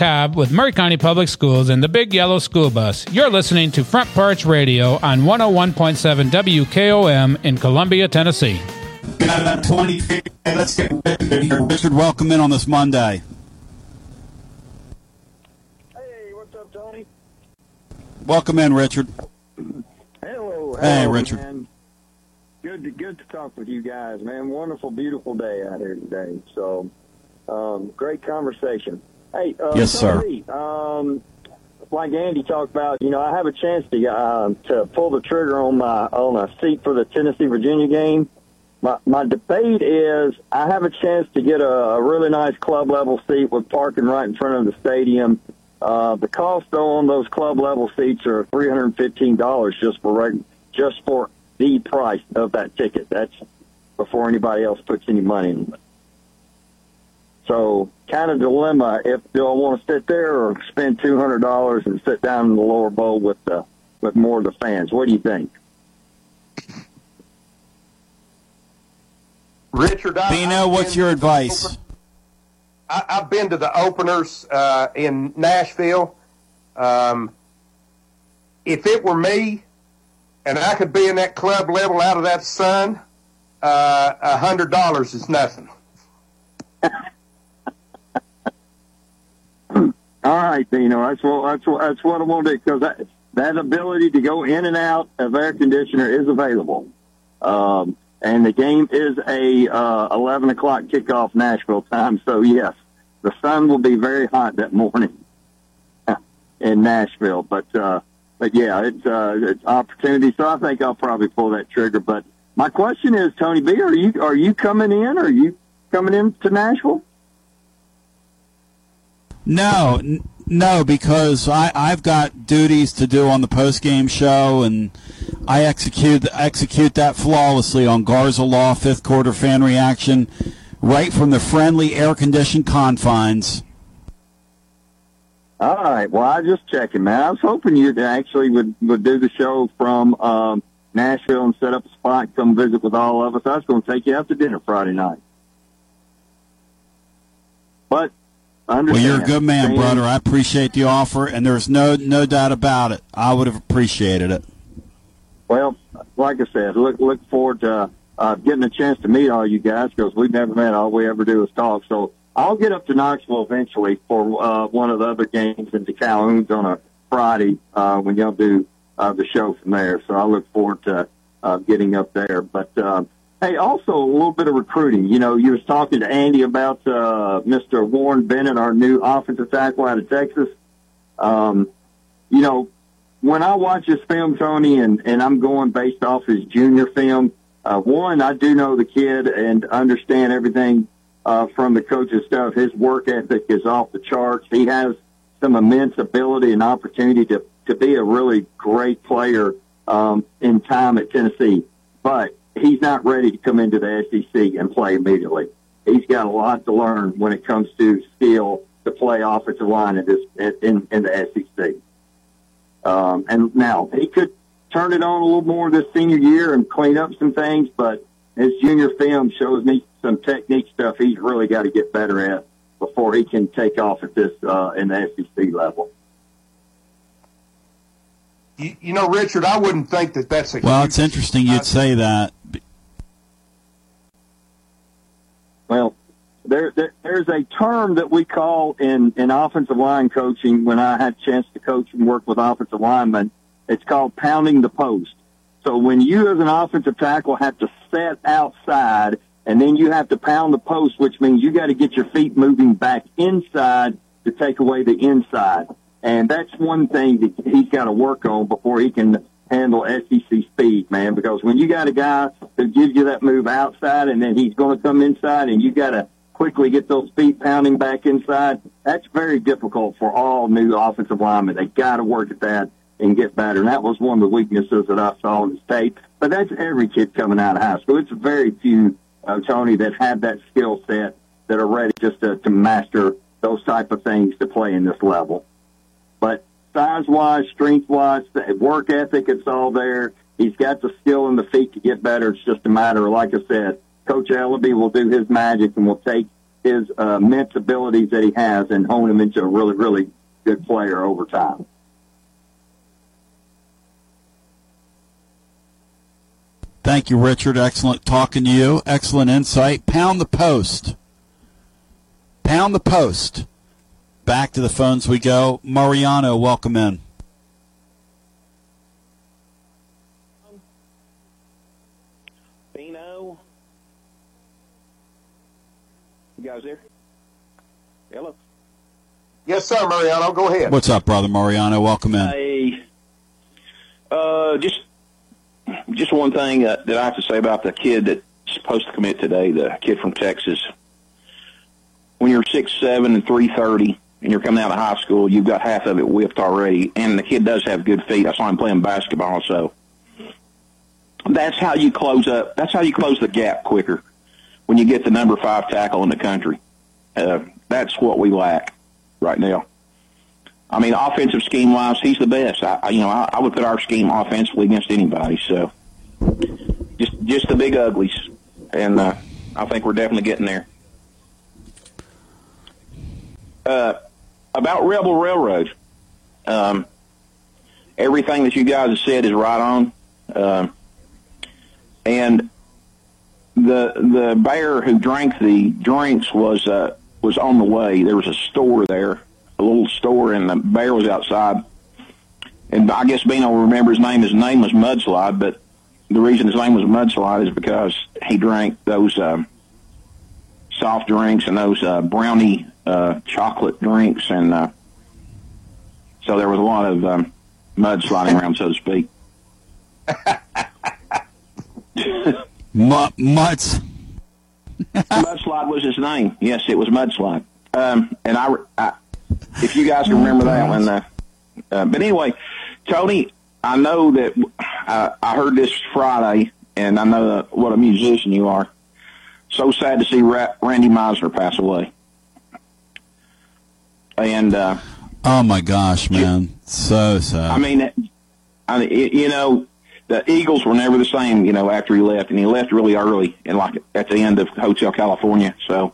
Cobb with Maury County Public Schools and the Big Yellow School Bus. You're listening to Front Porch Radio on 101.7 WKOM in Columbia, Tennessee. Got about 20. Let's get Richard. Welcome in on this Monday. Hey, what's up, Tony? Welcome in, Richard. Hello. Hey, Richard. Man. Good to good to talk with you guys, man. Wonderful, beautiful day out here today. So, um, great conversation. Hey, uh, Yes, sir. Um, like Andy talked about, you know, I have a chance to uh, to pull the trigger on my on a seat for the Tennessee Virginia game. My my debate is I have a chance to get a, a really nice club level seat with parking right in front of the stadium. Uh, the cost though on those club level seats are three hundred and fifteen dollars just for reg- just for the price of that ticket. That's before anybody else puts any money in. It. So kind of dilemma if do I want to sit there or spend two hundred dollars and sit down in the lower bowl with the with more of the fans. What do you think? Richard, I, Bino, what's your advice? I, I've been to the openers uh, in Nashville. Um, if it were me, and I could be in that club level out of that sun, uh, a hundred dollars is nothing. All right, Dino. That's what that's what that's what I want to do because that ability to go in and out of air conditioner is available. Um, and the game is a uh, 11 o'clock kickoff Nashville time. So yes, the sun will be very hot that morning in Nashville. But uh, but yeah, it's uh, it's opportunity. So I think I'll probably pull that trigger. But my question is, Tony B, are you are you coming in? Are you coming in to Nashville? No, n- no, because I, I've got duties to do on the post game show, and I execute execute that flawlessly on Garza Law fifth quarter fan reaction, right from the friendly air conditioned confines. All right. Well, I was just checking, man. I was hoping you actually would would do the show from um, Nashville and set up a spot, come visit with all of us. I was going to take you out to dinner Friday night, but Well, you're a good man, brother. I appreciate the offer, and there's no no doubt about it. I would have appreciated it. Well, like I said, look look forward to uh, getting a chance to meet all you guys because we've never met. All we ever do is talk. So I'll get up to Knoxville eventually for uh, one of the other games in Calhoun's on a Friday uh, when y'all do uh, the show from there. So I look forward to uh, getting up there. But uh, hey, also a little bit of recruiting. You know, you was talking to Andy about uh, Mr. Warren Bennett, our new offensive tackle out of Texas. Um, you know, when I watch his film, Tony, and, and I'm going based off his junior film, uh, one, I do know the kid and understand everything uh, from the coach's stuff. His work ethic is off the charts. He has some immense ability and opportunity to, to be a really great player um, in time at Tennessee. But he's not ready to come into the SEC and play immediately. He's got a lot to learn when it comes to skill to play offensive line in this in, in the SEC. Um, and now he could turn it on a little more this senior year and clean up some things, but his junior film shows me some technique stuff he's really got to get better at before he can take off at this uh, in the SEC level. You, you know, Richard, I wouldn't think that that's a Well, huge- it's interesting you'd say that. Well, there, there there's a term that we call in in offensive line coaching when I had a chance to coach and work with offensive linemen. It's called pounding the post. So when you as an offensive tackle have to set outside and then you have to pound the post, which means you got to get your feet moving back inside to take away the inside. And that's one thing that he's got to work on before he can handle SEC speed, man. Because when you got a guy who gives you that move outside and then he's going to come inside and you got to quickly get those feet pounding back inside, that's very difficult for all new offensive linemen. They got to work at that and get better. And that was one of the weaknesses that I saw in the tape. But that's every kid coming out of high school. It's very few, uh, Tony, that have that skill set that are ready just to, to master those type of things to play in this level. But size wise, strength wise, work ethic, it's all there. He's got the skill and the feet to get better. It's just a matter like I said, Coach Elarbee will do his magic and will take his uh, immense abilities that he has and hone him into a really, really good player over time. Thank you, Richard. Excellent talking to you. Excellent insight. Pound the post. Pound the post. Back to the phones we go. Mariano, welcome in. Bino. You guys there? Hello. Yes, sir, Mariano. Go ahead. What's up, brother Mariano? Welcome in. Hey, uh, just just one thing uh, that I have to say about the kid that's supposed to commit today, the kid from Texas. When you're six seven and three thirty, and you're coming out of high school, you've got half of it whipped already. And the kid does have good feet. I saw him playing basketball, so that's how you close up. That's how you close the gap quicker. When you get the number five tackle in the country, uh, that's what we lack right now. I mean, offensive scheme wise, he's the best. I, I you know, I, I would put our scheme offensively against anybody. So, just just the big uglies, and uh, I think we're definitely getting there. Uh, about Rebel Railroad, um, everything that you guys have said is right on, um, and the the bear who drank the drinks was uh, was on the way. There was a store there, a little store, and the bear was outside. and I guess Bino will remember his name. His name was Mudslide, but the reason his name was Mudslide is because he drank those um, soft drinks and those uh, brownie uh, chocolate drinks, and uh, so there was a lot of um, mud sliding around, so to speak. Mud, muds. Mudslide was his name. Yes, it was Mudslide. Um, and I, I, if you guys can remember that one. Uh, uh, but anyway, Tony, I know that uh, I heard this Friday, and I know what a musician you are. So sad to see Ra- Randy Meisner pass away. And uh, Oh my gosh, man, so sad. I mean, I, you know, the Eagles were never the same. You know, after he left, and he left really early, and like at the end of Hotel California. So,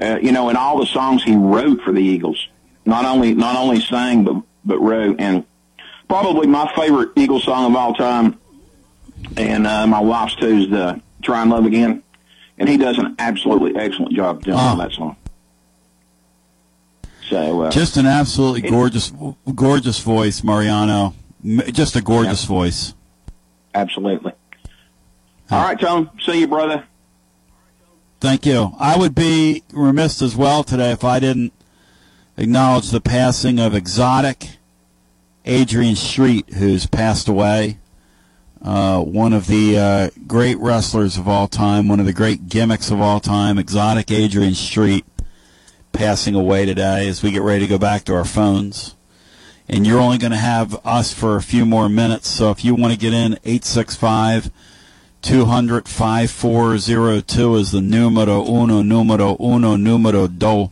uh, you know, and all the songs he wrote for the Eagles, not only not only sang but but wrote, and probably my favorite Eagle song of all time, and uh, my wife's too is the "Try and Love Again," and he does an absolutely excellent job doing Oh. that song. So, uh, Just an absolutely gorgeous, gorgeous voice, Mariano. Just a gorgeous voice. absolutely. All right, Tom. See you, brother. Thank you. I would be remiss as well today if I didn't acknowledge the passing of exotic Adrian Street, who's passed away. Uh, one of the uh, great wrestlers of all time, one of the great gimmicks of all time, exotic Adrian Street, passing away today as we get ready to go back to our phones. And you're only going to have us for a few more minutes, so if you want to get in, 865 200 5402 is the numero uno, numero uno, numero do.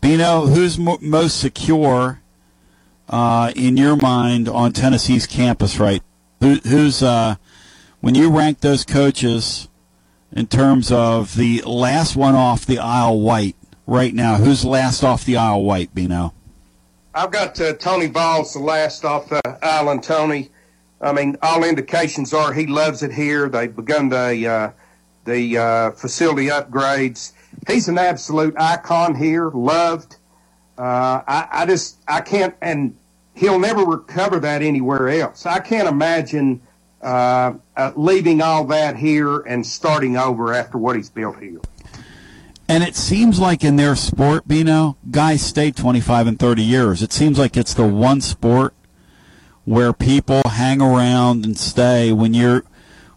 Bino, who's mo- most secure uh, in your mind on Tennessee's campus, right? Who, who's, uh, when you rank those coaches in terms of the last one off the Isle white right now, who's last off the Isle white, Bino? I've got uh, Tony Vols, the last off the island. Tony, I mean, all indications are he loves it here. They've begun the uh, the uh, facility upgrades. He's an absolute icon here, loved. Uh, I, I just I can't, and he'll never recover that anywhere else. I can't imagine uh, uh, leaving all that here and starting over after what he's built here. And it seems like in their sport, Bino, guys stay 25 and 30 years. It seems like it's the one sport where people hang around and stay when you're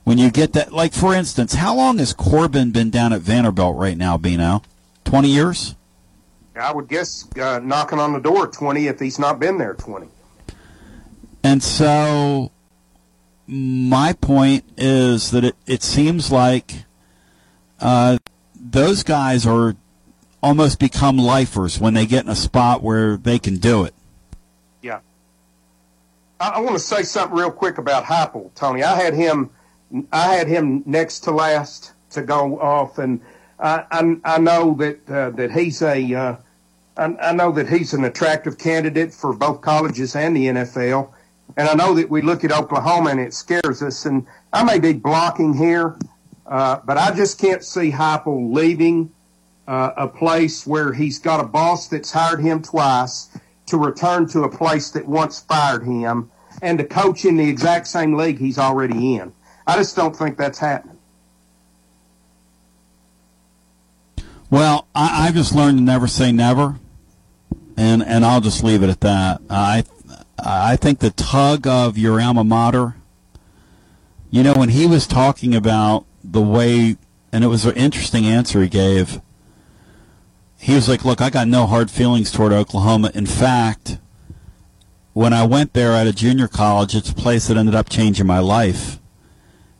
when you get that like for instance, how long has Corbin been down at Vanderbilt right now, Bino? 20 years? I would guess uh, knocking on the door twenty if he's not been there twenty. And so my point is that it, it seems like uh, those guys are almost become lifers when they get in a spot where they can do it. Yeah. I, I want to say something real quick about Heupel, Tony. I had him, I had him next to last to go off, and I I, I know that uh, that he's a, uh, I, I know that he's an attractive candidate for both colleges and the NFL, and I know that we look at Oklahoma and it scares us, and I may be blocking here, uh, but I just can't see Heupel leaving uh, a place where he's got a boss that's hired him twice to return to a place that once fired him and to coach in the exact same league he's already in. I just don't think that's happening. Well, I, I've just learned to never say never, and and I'll just leave it at that. I I think the tug of your alma mater. You know, when he was talking about the way, and it was an interesting answer he gave. He was like, "Look, I got no hard feelings toward Oklahoma. In fact, when I went there at a junior college, it's a place that ended up changing my life."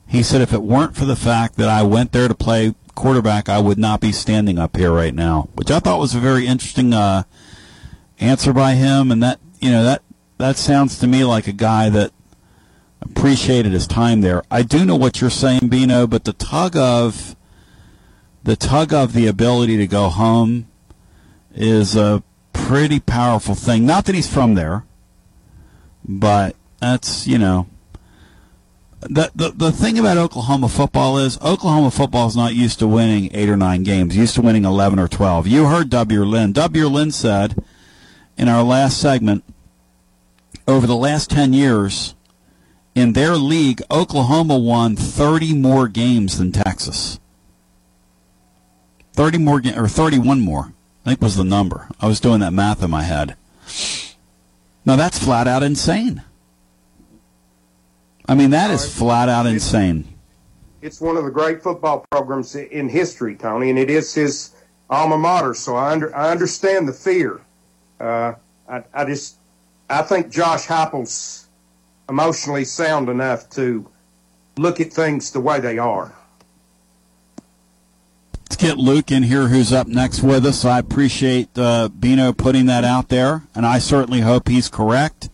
He said, "If it weren't for the fact that I went there to play quarterback, I would not be standing up here right now," which I thought was a very interesting uh, answer by him, and that you know that that sounds to me like a guy that appreciated his time there. I do know what you're saying, Bino, but the tug of the tug of the ability to go home is a pretty powerful thing. Not that he's from there, but that's you know the, the the thing about Oklahoma football is Oklahoma football is not used to winning eight or nine games. Used to winning eleven or twelve. You heard W. Lynn. W. Lynn said in our last segment over the last 10 years, in their league, Oklahoma won 30 more games than Texas. 30 more, ga- or 31 more, I think was the number. I was doing that math in my head. Now that's flat out insane. I mean, that is flat out insane. It's one of the great football programs in history, Tony, and it is his alma mater. So I under, I understand the fear. Uh, I, I just I think Josh Heupel's emotionally sound enough to look at things the way they are. Let's get Luke in here, who's up next with us. I appreciate uh, Bino putting that out there, and I certainly hope he's correct.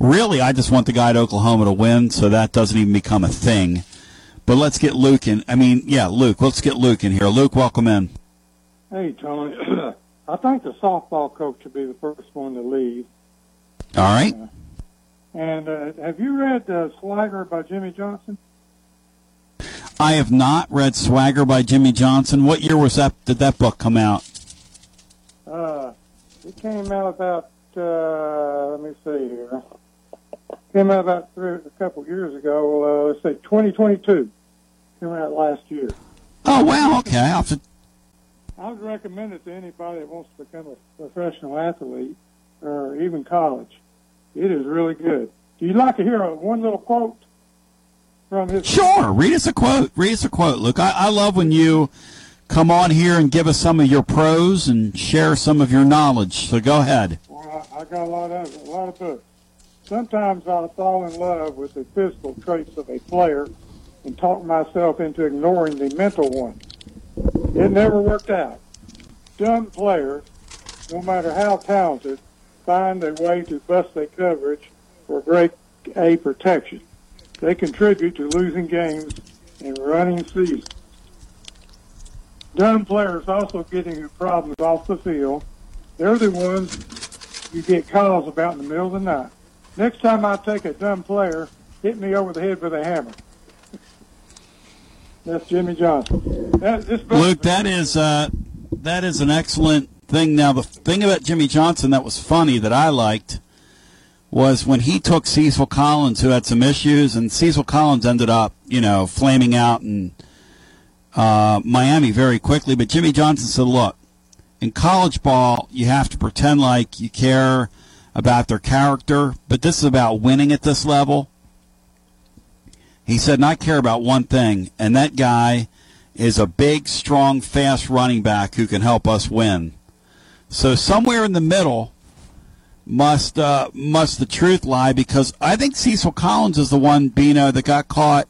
Really, I just want the guy at Oklahoma to win, so that doesn't even become a thing. But let's get Luke in. I mean, yeah, Luke. Let's get Luke in here. Luke, welcome in. Hey, Tony. I think the softball coach should be the first one to leave. All right. And uh, have you read uh, Swagger by Jimmy Johnson? I have not read Swagger by Jimmy Johnson. What year was that? Did that book come out? Uh, it came out about, uh, let me see here. Came out about three, a couple years ago. Uh, let's say 2022. Came out last year. Oh wow. Okay. I'll have to I would recommend it to anybody that wants to become a professional athlete or even college. It is really good. Do you like to hear a, one little quote from his? Sure. Read us a quote. Read us a quote, Luke. I, I love when you come on here and give us some of your prose and share some of your knowledge. So go ahead. Well, I, I got a lot of a lot of books. Sometimes I fall in love with the physical traits of a player and talk myself into ignoring the mental ones. It never worked out. Dumb players, no matter how talented, find a way to bust their coverage for great A protection. They contribute to losing games and running seasons. Dumb players also get into problems off the field. They're the ones you get calls about in the middle of the night. Next time I take a dumb player, hit me over the head with a hammer. That's Jimmy Johnson. That, Luke, that is uh, that is an excellent thing. Now, the thing about Jimmy Johnson that was funny that I liked was when he took Cecil Collins, who had some issues, and Cecil Collins ended up, you know, flaming out in uh, Miami very quickly. But Jimmy Johnson said, "Look, in college ball, you have to pretend like you care about their character, but this is about winning at this level." He said, and I care about one thing, and that guy is a big, strong, fast running back who can help us win. So somewhere in the middle must uh, must the truth lie because I think Cecil Collins is the one, Bino, that got caught.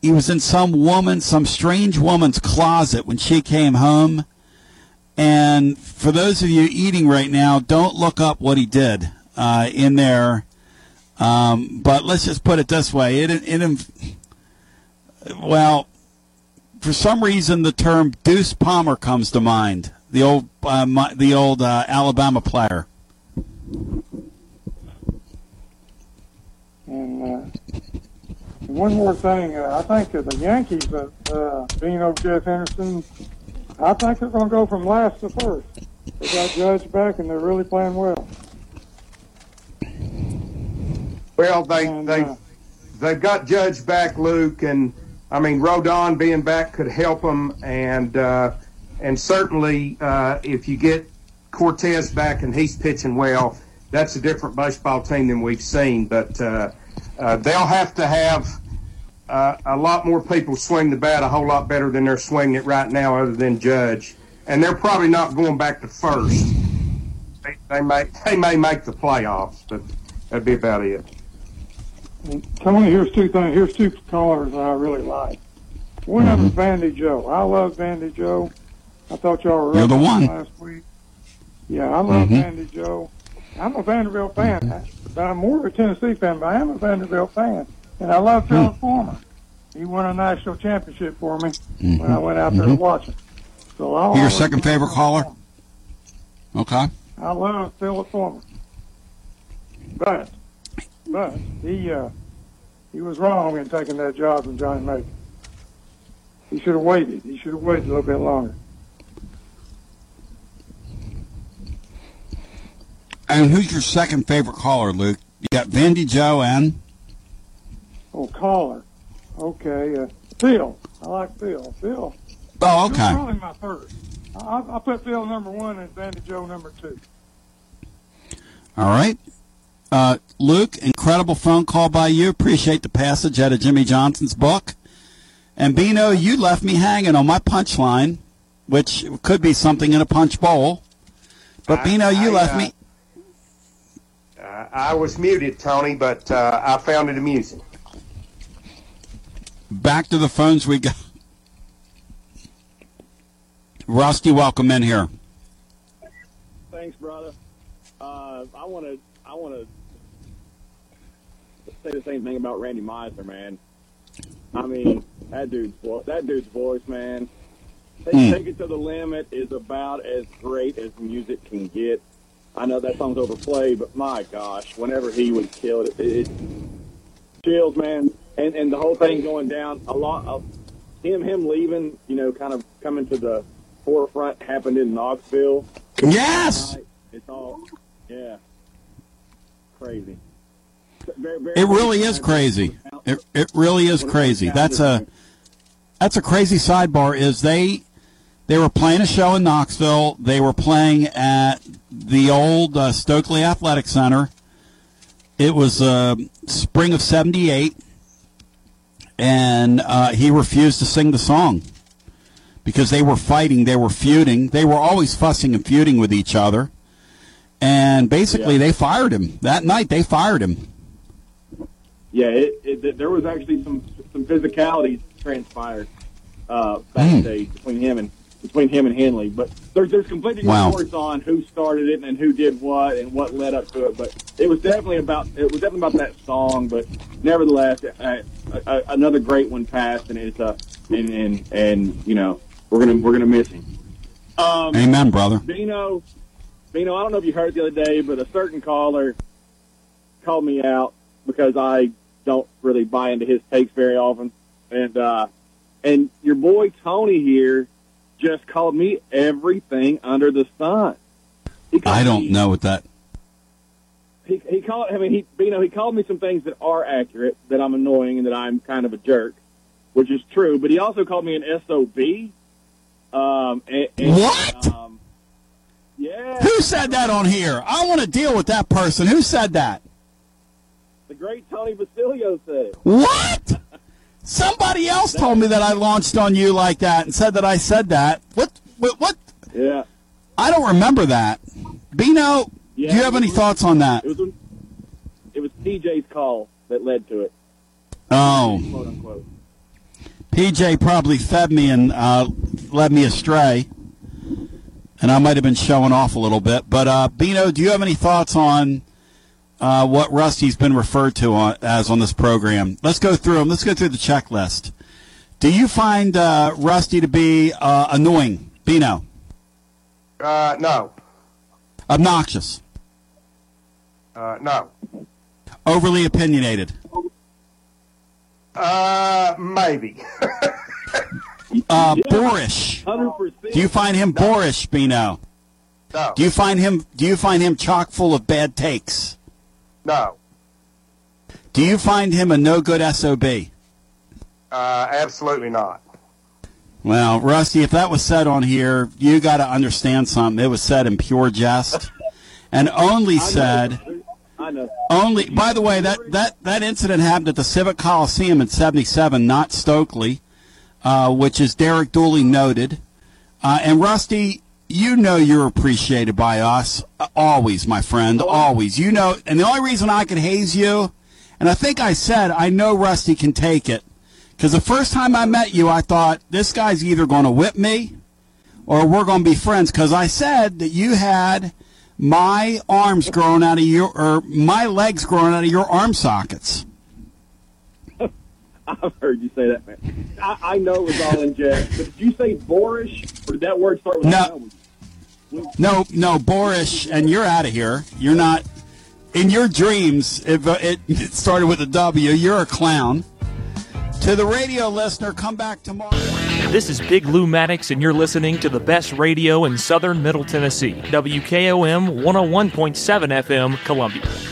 He was in some woman, some strange woman's closet when she came home. And for those of you eating right now, don't look up what he did uh, in there. Um, but let's just put it this way: it, it, well, for some reason, the term Deuce Palmer comes to mind. The old, uh, my, the old uh, Alabama player. And uh, one more thing, uh, I think that the Yankees, uh, uh, being over Jeff Henderson, I think they're going to go from last to first. They got Judge back, and they're really playing well. Well, they they they've got Judge back, Luke, and I mean Rodon being back could help them, and uh, and certainly uh, if you get Cortes back and he's pitching well, that's a different baseball team than we've seen. But uh, uh, they'll have to have uh, a lot more people swing the bat a whole lot better than they're swinging it right now, other than Judge, and they're probably not going back to first. They, they may they may make the playoffs, but that'd be about it. Tony, here's two things. Here's two callers I really like. One of them is Vandy Joe. I love Vandy Joe. I thought y'all were You're the one. last week. Yeah, I love Mhm. Vandy Joe. I'm a Vanderbilt fan, but I'm more of a Tennessee fan. But I am a Vanderbilt fan, and I love Phillip Fulmer. He won a national championship for me when I went out there to Mhm. watch him. So I'll Your second favorite caller? Okay. I love Phillip Fulmer. But, but he uh, he was wrong in taking that job from Johnny Majors. He should have waited. He should have waited a little bit longer. And who's your second favorite caller, Luke? You got Vandy Joe and Oh, caller. Okay, uh, Phil. I like Phil. Phil. Oh, okay. Phil's probably my third. I, I put Phil number one and Vandy Joe number two. All right. Uh, Luke, incredible phone call by you. Appreciate the passage out of Jimmy Johnson's book. And Bino, you left me hanging on my punchline, which could be something in a punch bowl. But I- Bino, you I, left uh, me. I was muted, Tony, but uh, I found it amusing. Back to the phones we go. Rusty, welcome in here. Thanks, brother. Uh, I want to I want to say the same thing about Randy Meisner, man. I mean, that dude's voice, that dude's voice, man. Take, Hmm. Take it to the limit is about as great as music can get. I know that song's overplayed, but my gosh, whenever he was killed, it, it, it chills, man. And and the whole thing going down, a lot of him him leaving, you know, kind of coming to the forefront happened in Knoxville. Yes! It's all, yeah, crazy. Very, very It really is crazy. It, it really is crazy. That's a that's a crazy sidebar. Is they they were playing a show in Knoxville. They were playing at the old uh, Stokely Athletic Center. It was uh, spring of '78, and uh, he refused to sing the song because they were fighting. They were feuding. They were always fussing and feuding with each other. And basically, they fired him that night. They fired him. Yeah, it, it, there was actually some some physicality transpired uh, backstage between him and between him and Henley. But there's there's conflicting Wow. reports on who started it and who did what and what led up to it. But it was definitely about it was definitely about that song. But nevertheless, uh, uh, another great one passed, and it's uh, and and and you know we're gonna we're gonna miss him. Um, Amen, brother. Bino, Bino, I don't know if you heard the other day, but a certain caller called me out because I don't really buy into his takes very often, and uh, and your boy Tony here just called me everything under the sun. I don't know what that. He he called. I mean, he you know he called me some things that are accurate that I'm annoying and that I'm kind of a jerk, which is true. But he also called me an sob. Um, and, and, What? Um, yeah. Who said that on here? I want to deal with that person. Who said that? The great Tony Basilio said. What? Somebody else told me that I launched on you like that and said that I said that. What? What? what? Yeah. I don't remember that. Bino, Yeah, do you have any thoughts on that? It was it was TJ's call that led to it. Oh, Quote unquote. PJ probably fed me and uh, led me astray, and I might have been showing off a little bit. But uh, Bino, do you have any thoughts on uh, what Rusty's been referred to on, as on this program? Let's go through them. Let's go through the checklist. Do you find uh, Rusty to be uh, annoying, Bino? Uh, no. Obnoxious, Uh, no. overly opinionated, Uh, maybe. uh, boorish. Hundred percent. Do you find him boorish, Bino? No. Do you find him? Do you find him chock full of bad takes? No. Do you find him a no good sob? Uh, absolutely not. Well, Rusty, if that was said on here, you got to understand something. It was said in pure jest, and only said I know. only. By the way, that that that incident happened at the Civic Coliseum in '77, not Stokely, uh, which is Derek Dooley noted. Uh, and Rusty, you know you're appreciated by us uh, always, my friend, always. You know, and the only reason I can haze you, and I think I said I know Rusty can take it, because the first time I met you, I thought this guy's either going to whip me, or we're going to be friends. Because I said that you had my arms growing out of your, or my legs growing out of your arm sockets. I've heard you say that, man. I, I know it was all in jest, but did you say boorish, or did that word start with No. No, no, boorish, and you're out of here. You're not. In your dreams, if uh, it, it started with a W, you're a clown. To the radio listener, come back tomorrow. This is Big Lou Maddox, and you're listening to the best radio in southern Middle Tennessee. WKOM 101.7 FM, Columbia.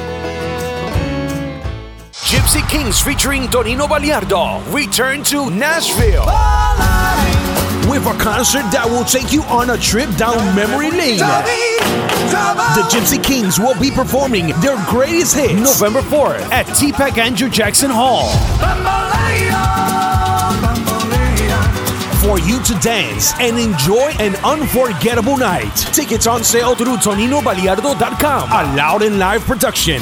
Gypsy Kings featuring Tonino Baliardo return to Nashville with a concert that will take you on a trip down memory lane. The Gypsy Kings will be performing their greatest hits November 4th at TPAC Andrew Jackson Hall. For you to dance and enjoy an unforgettable night. Tickets on sale through ToninoBaliardo.com. A loud and live production.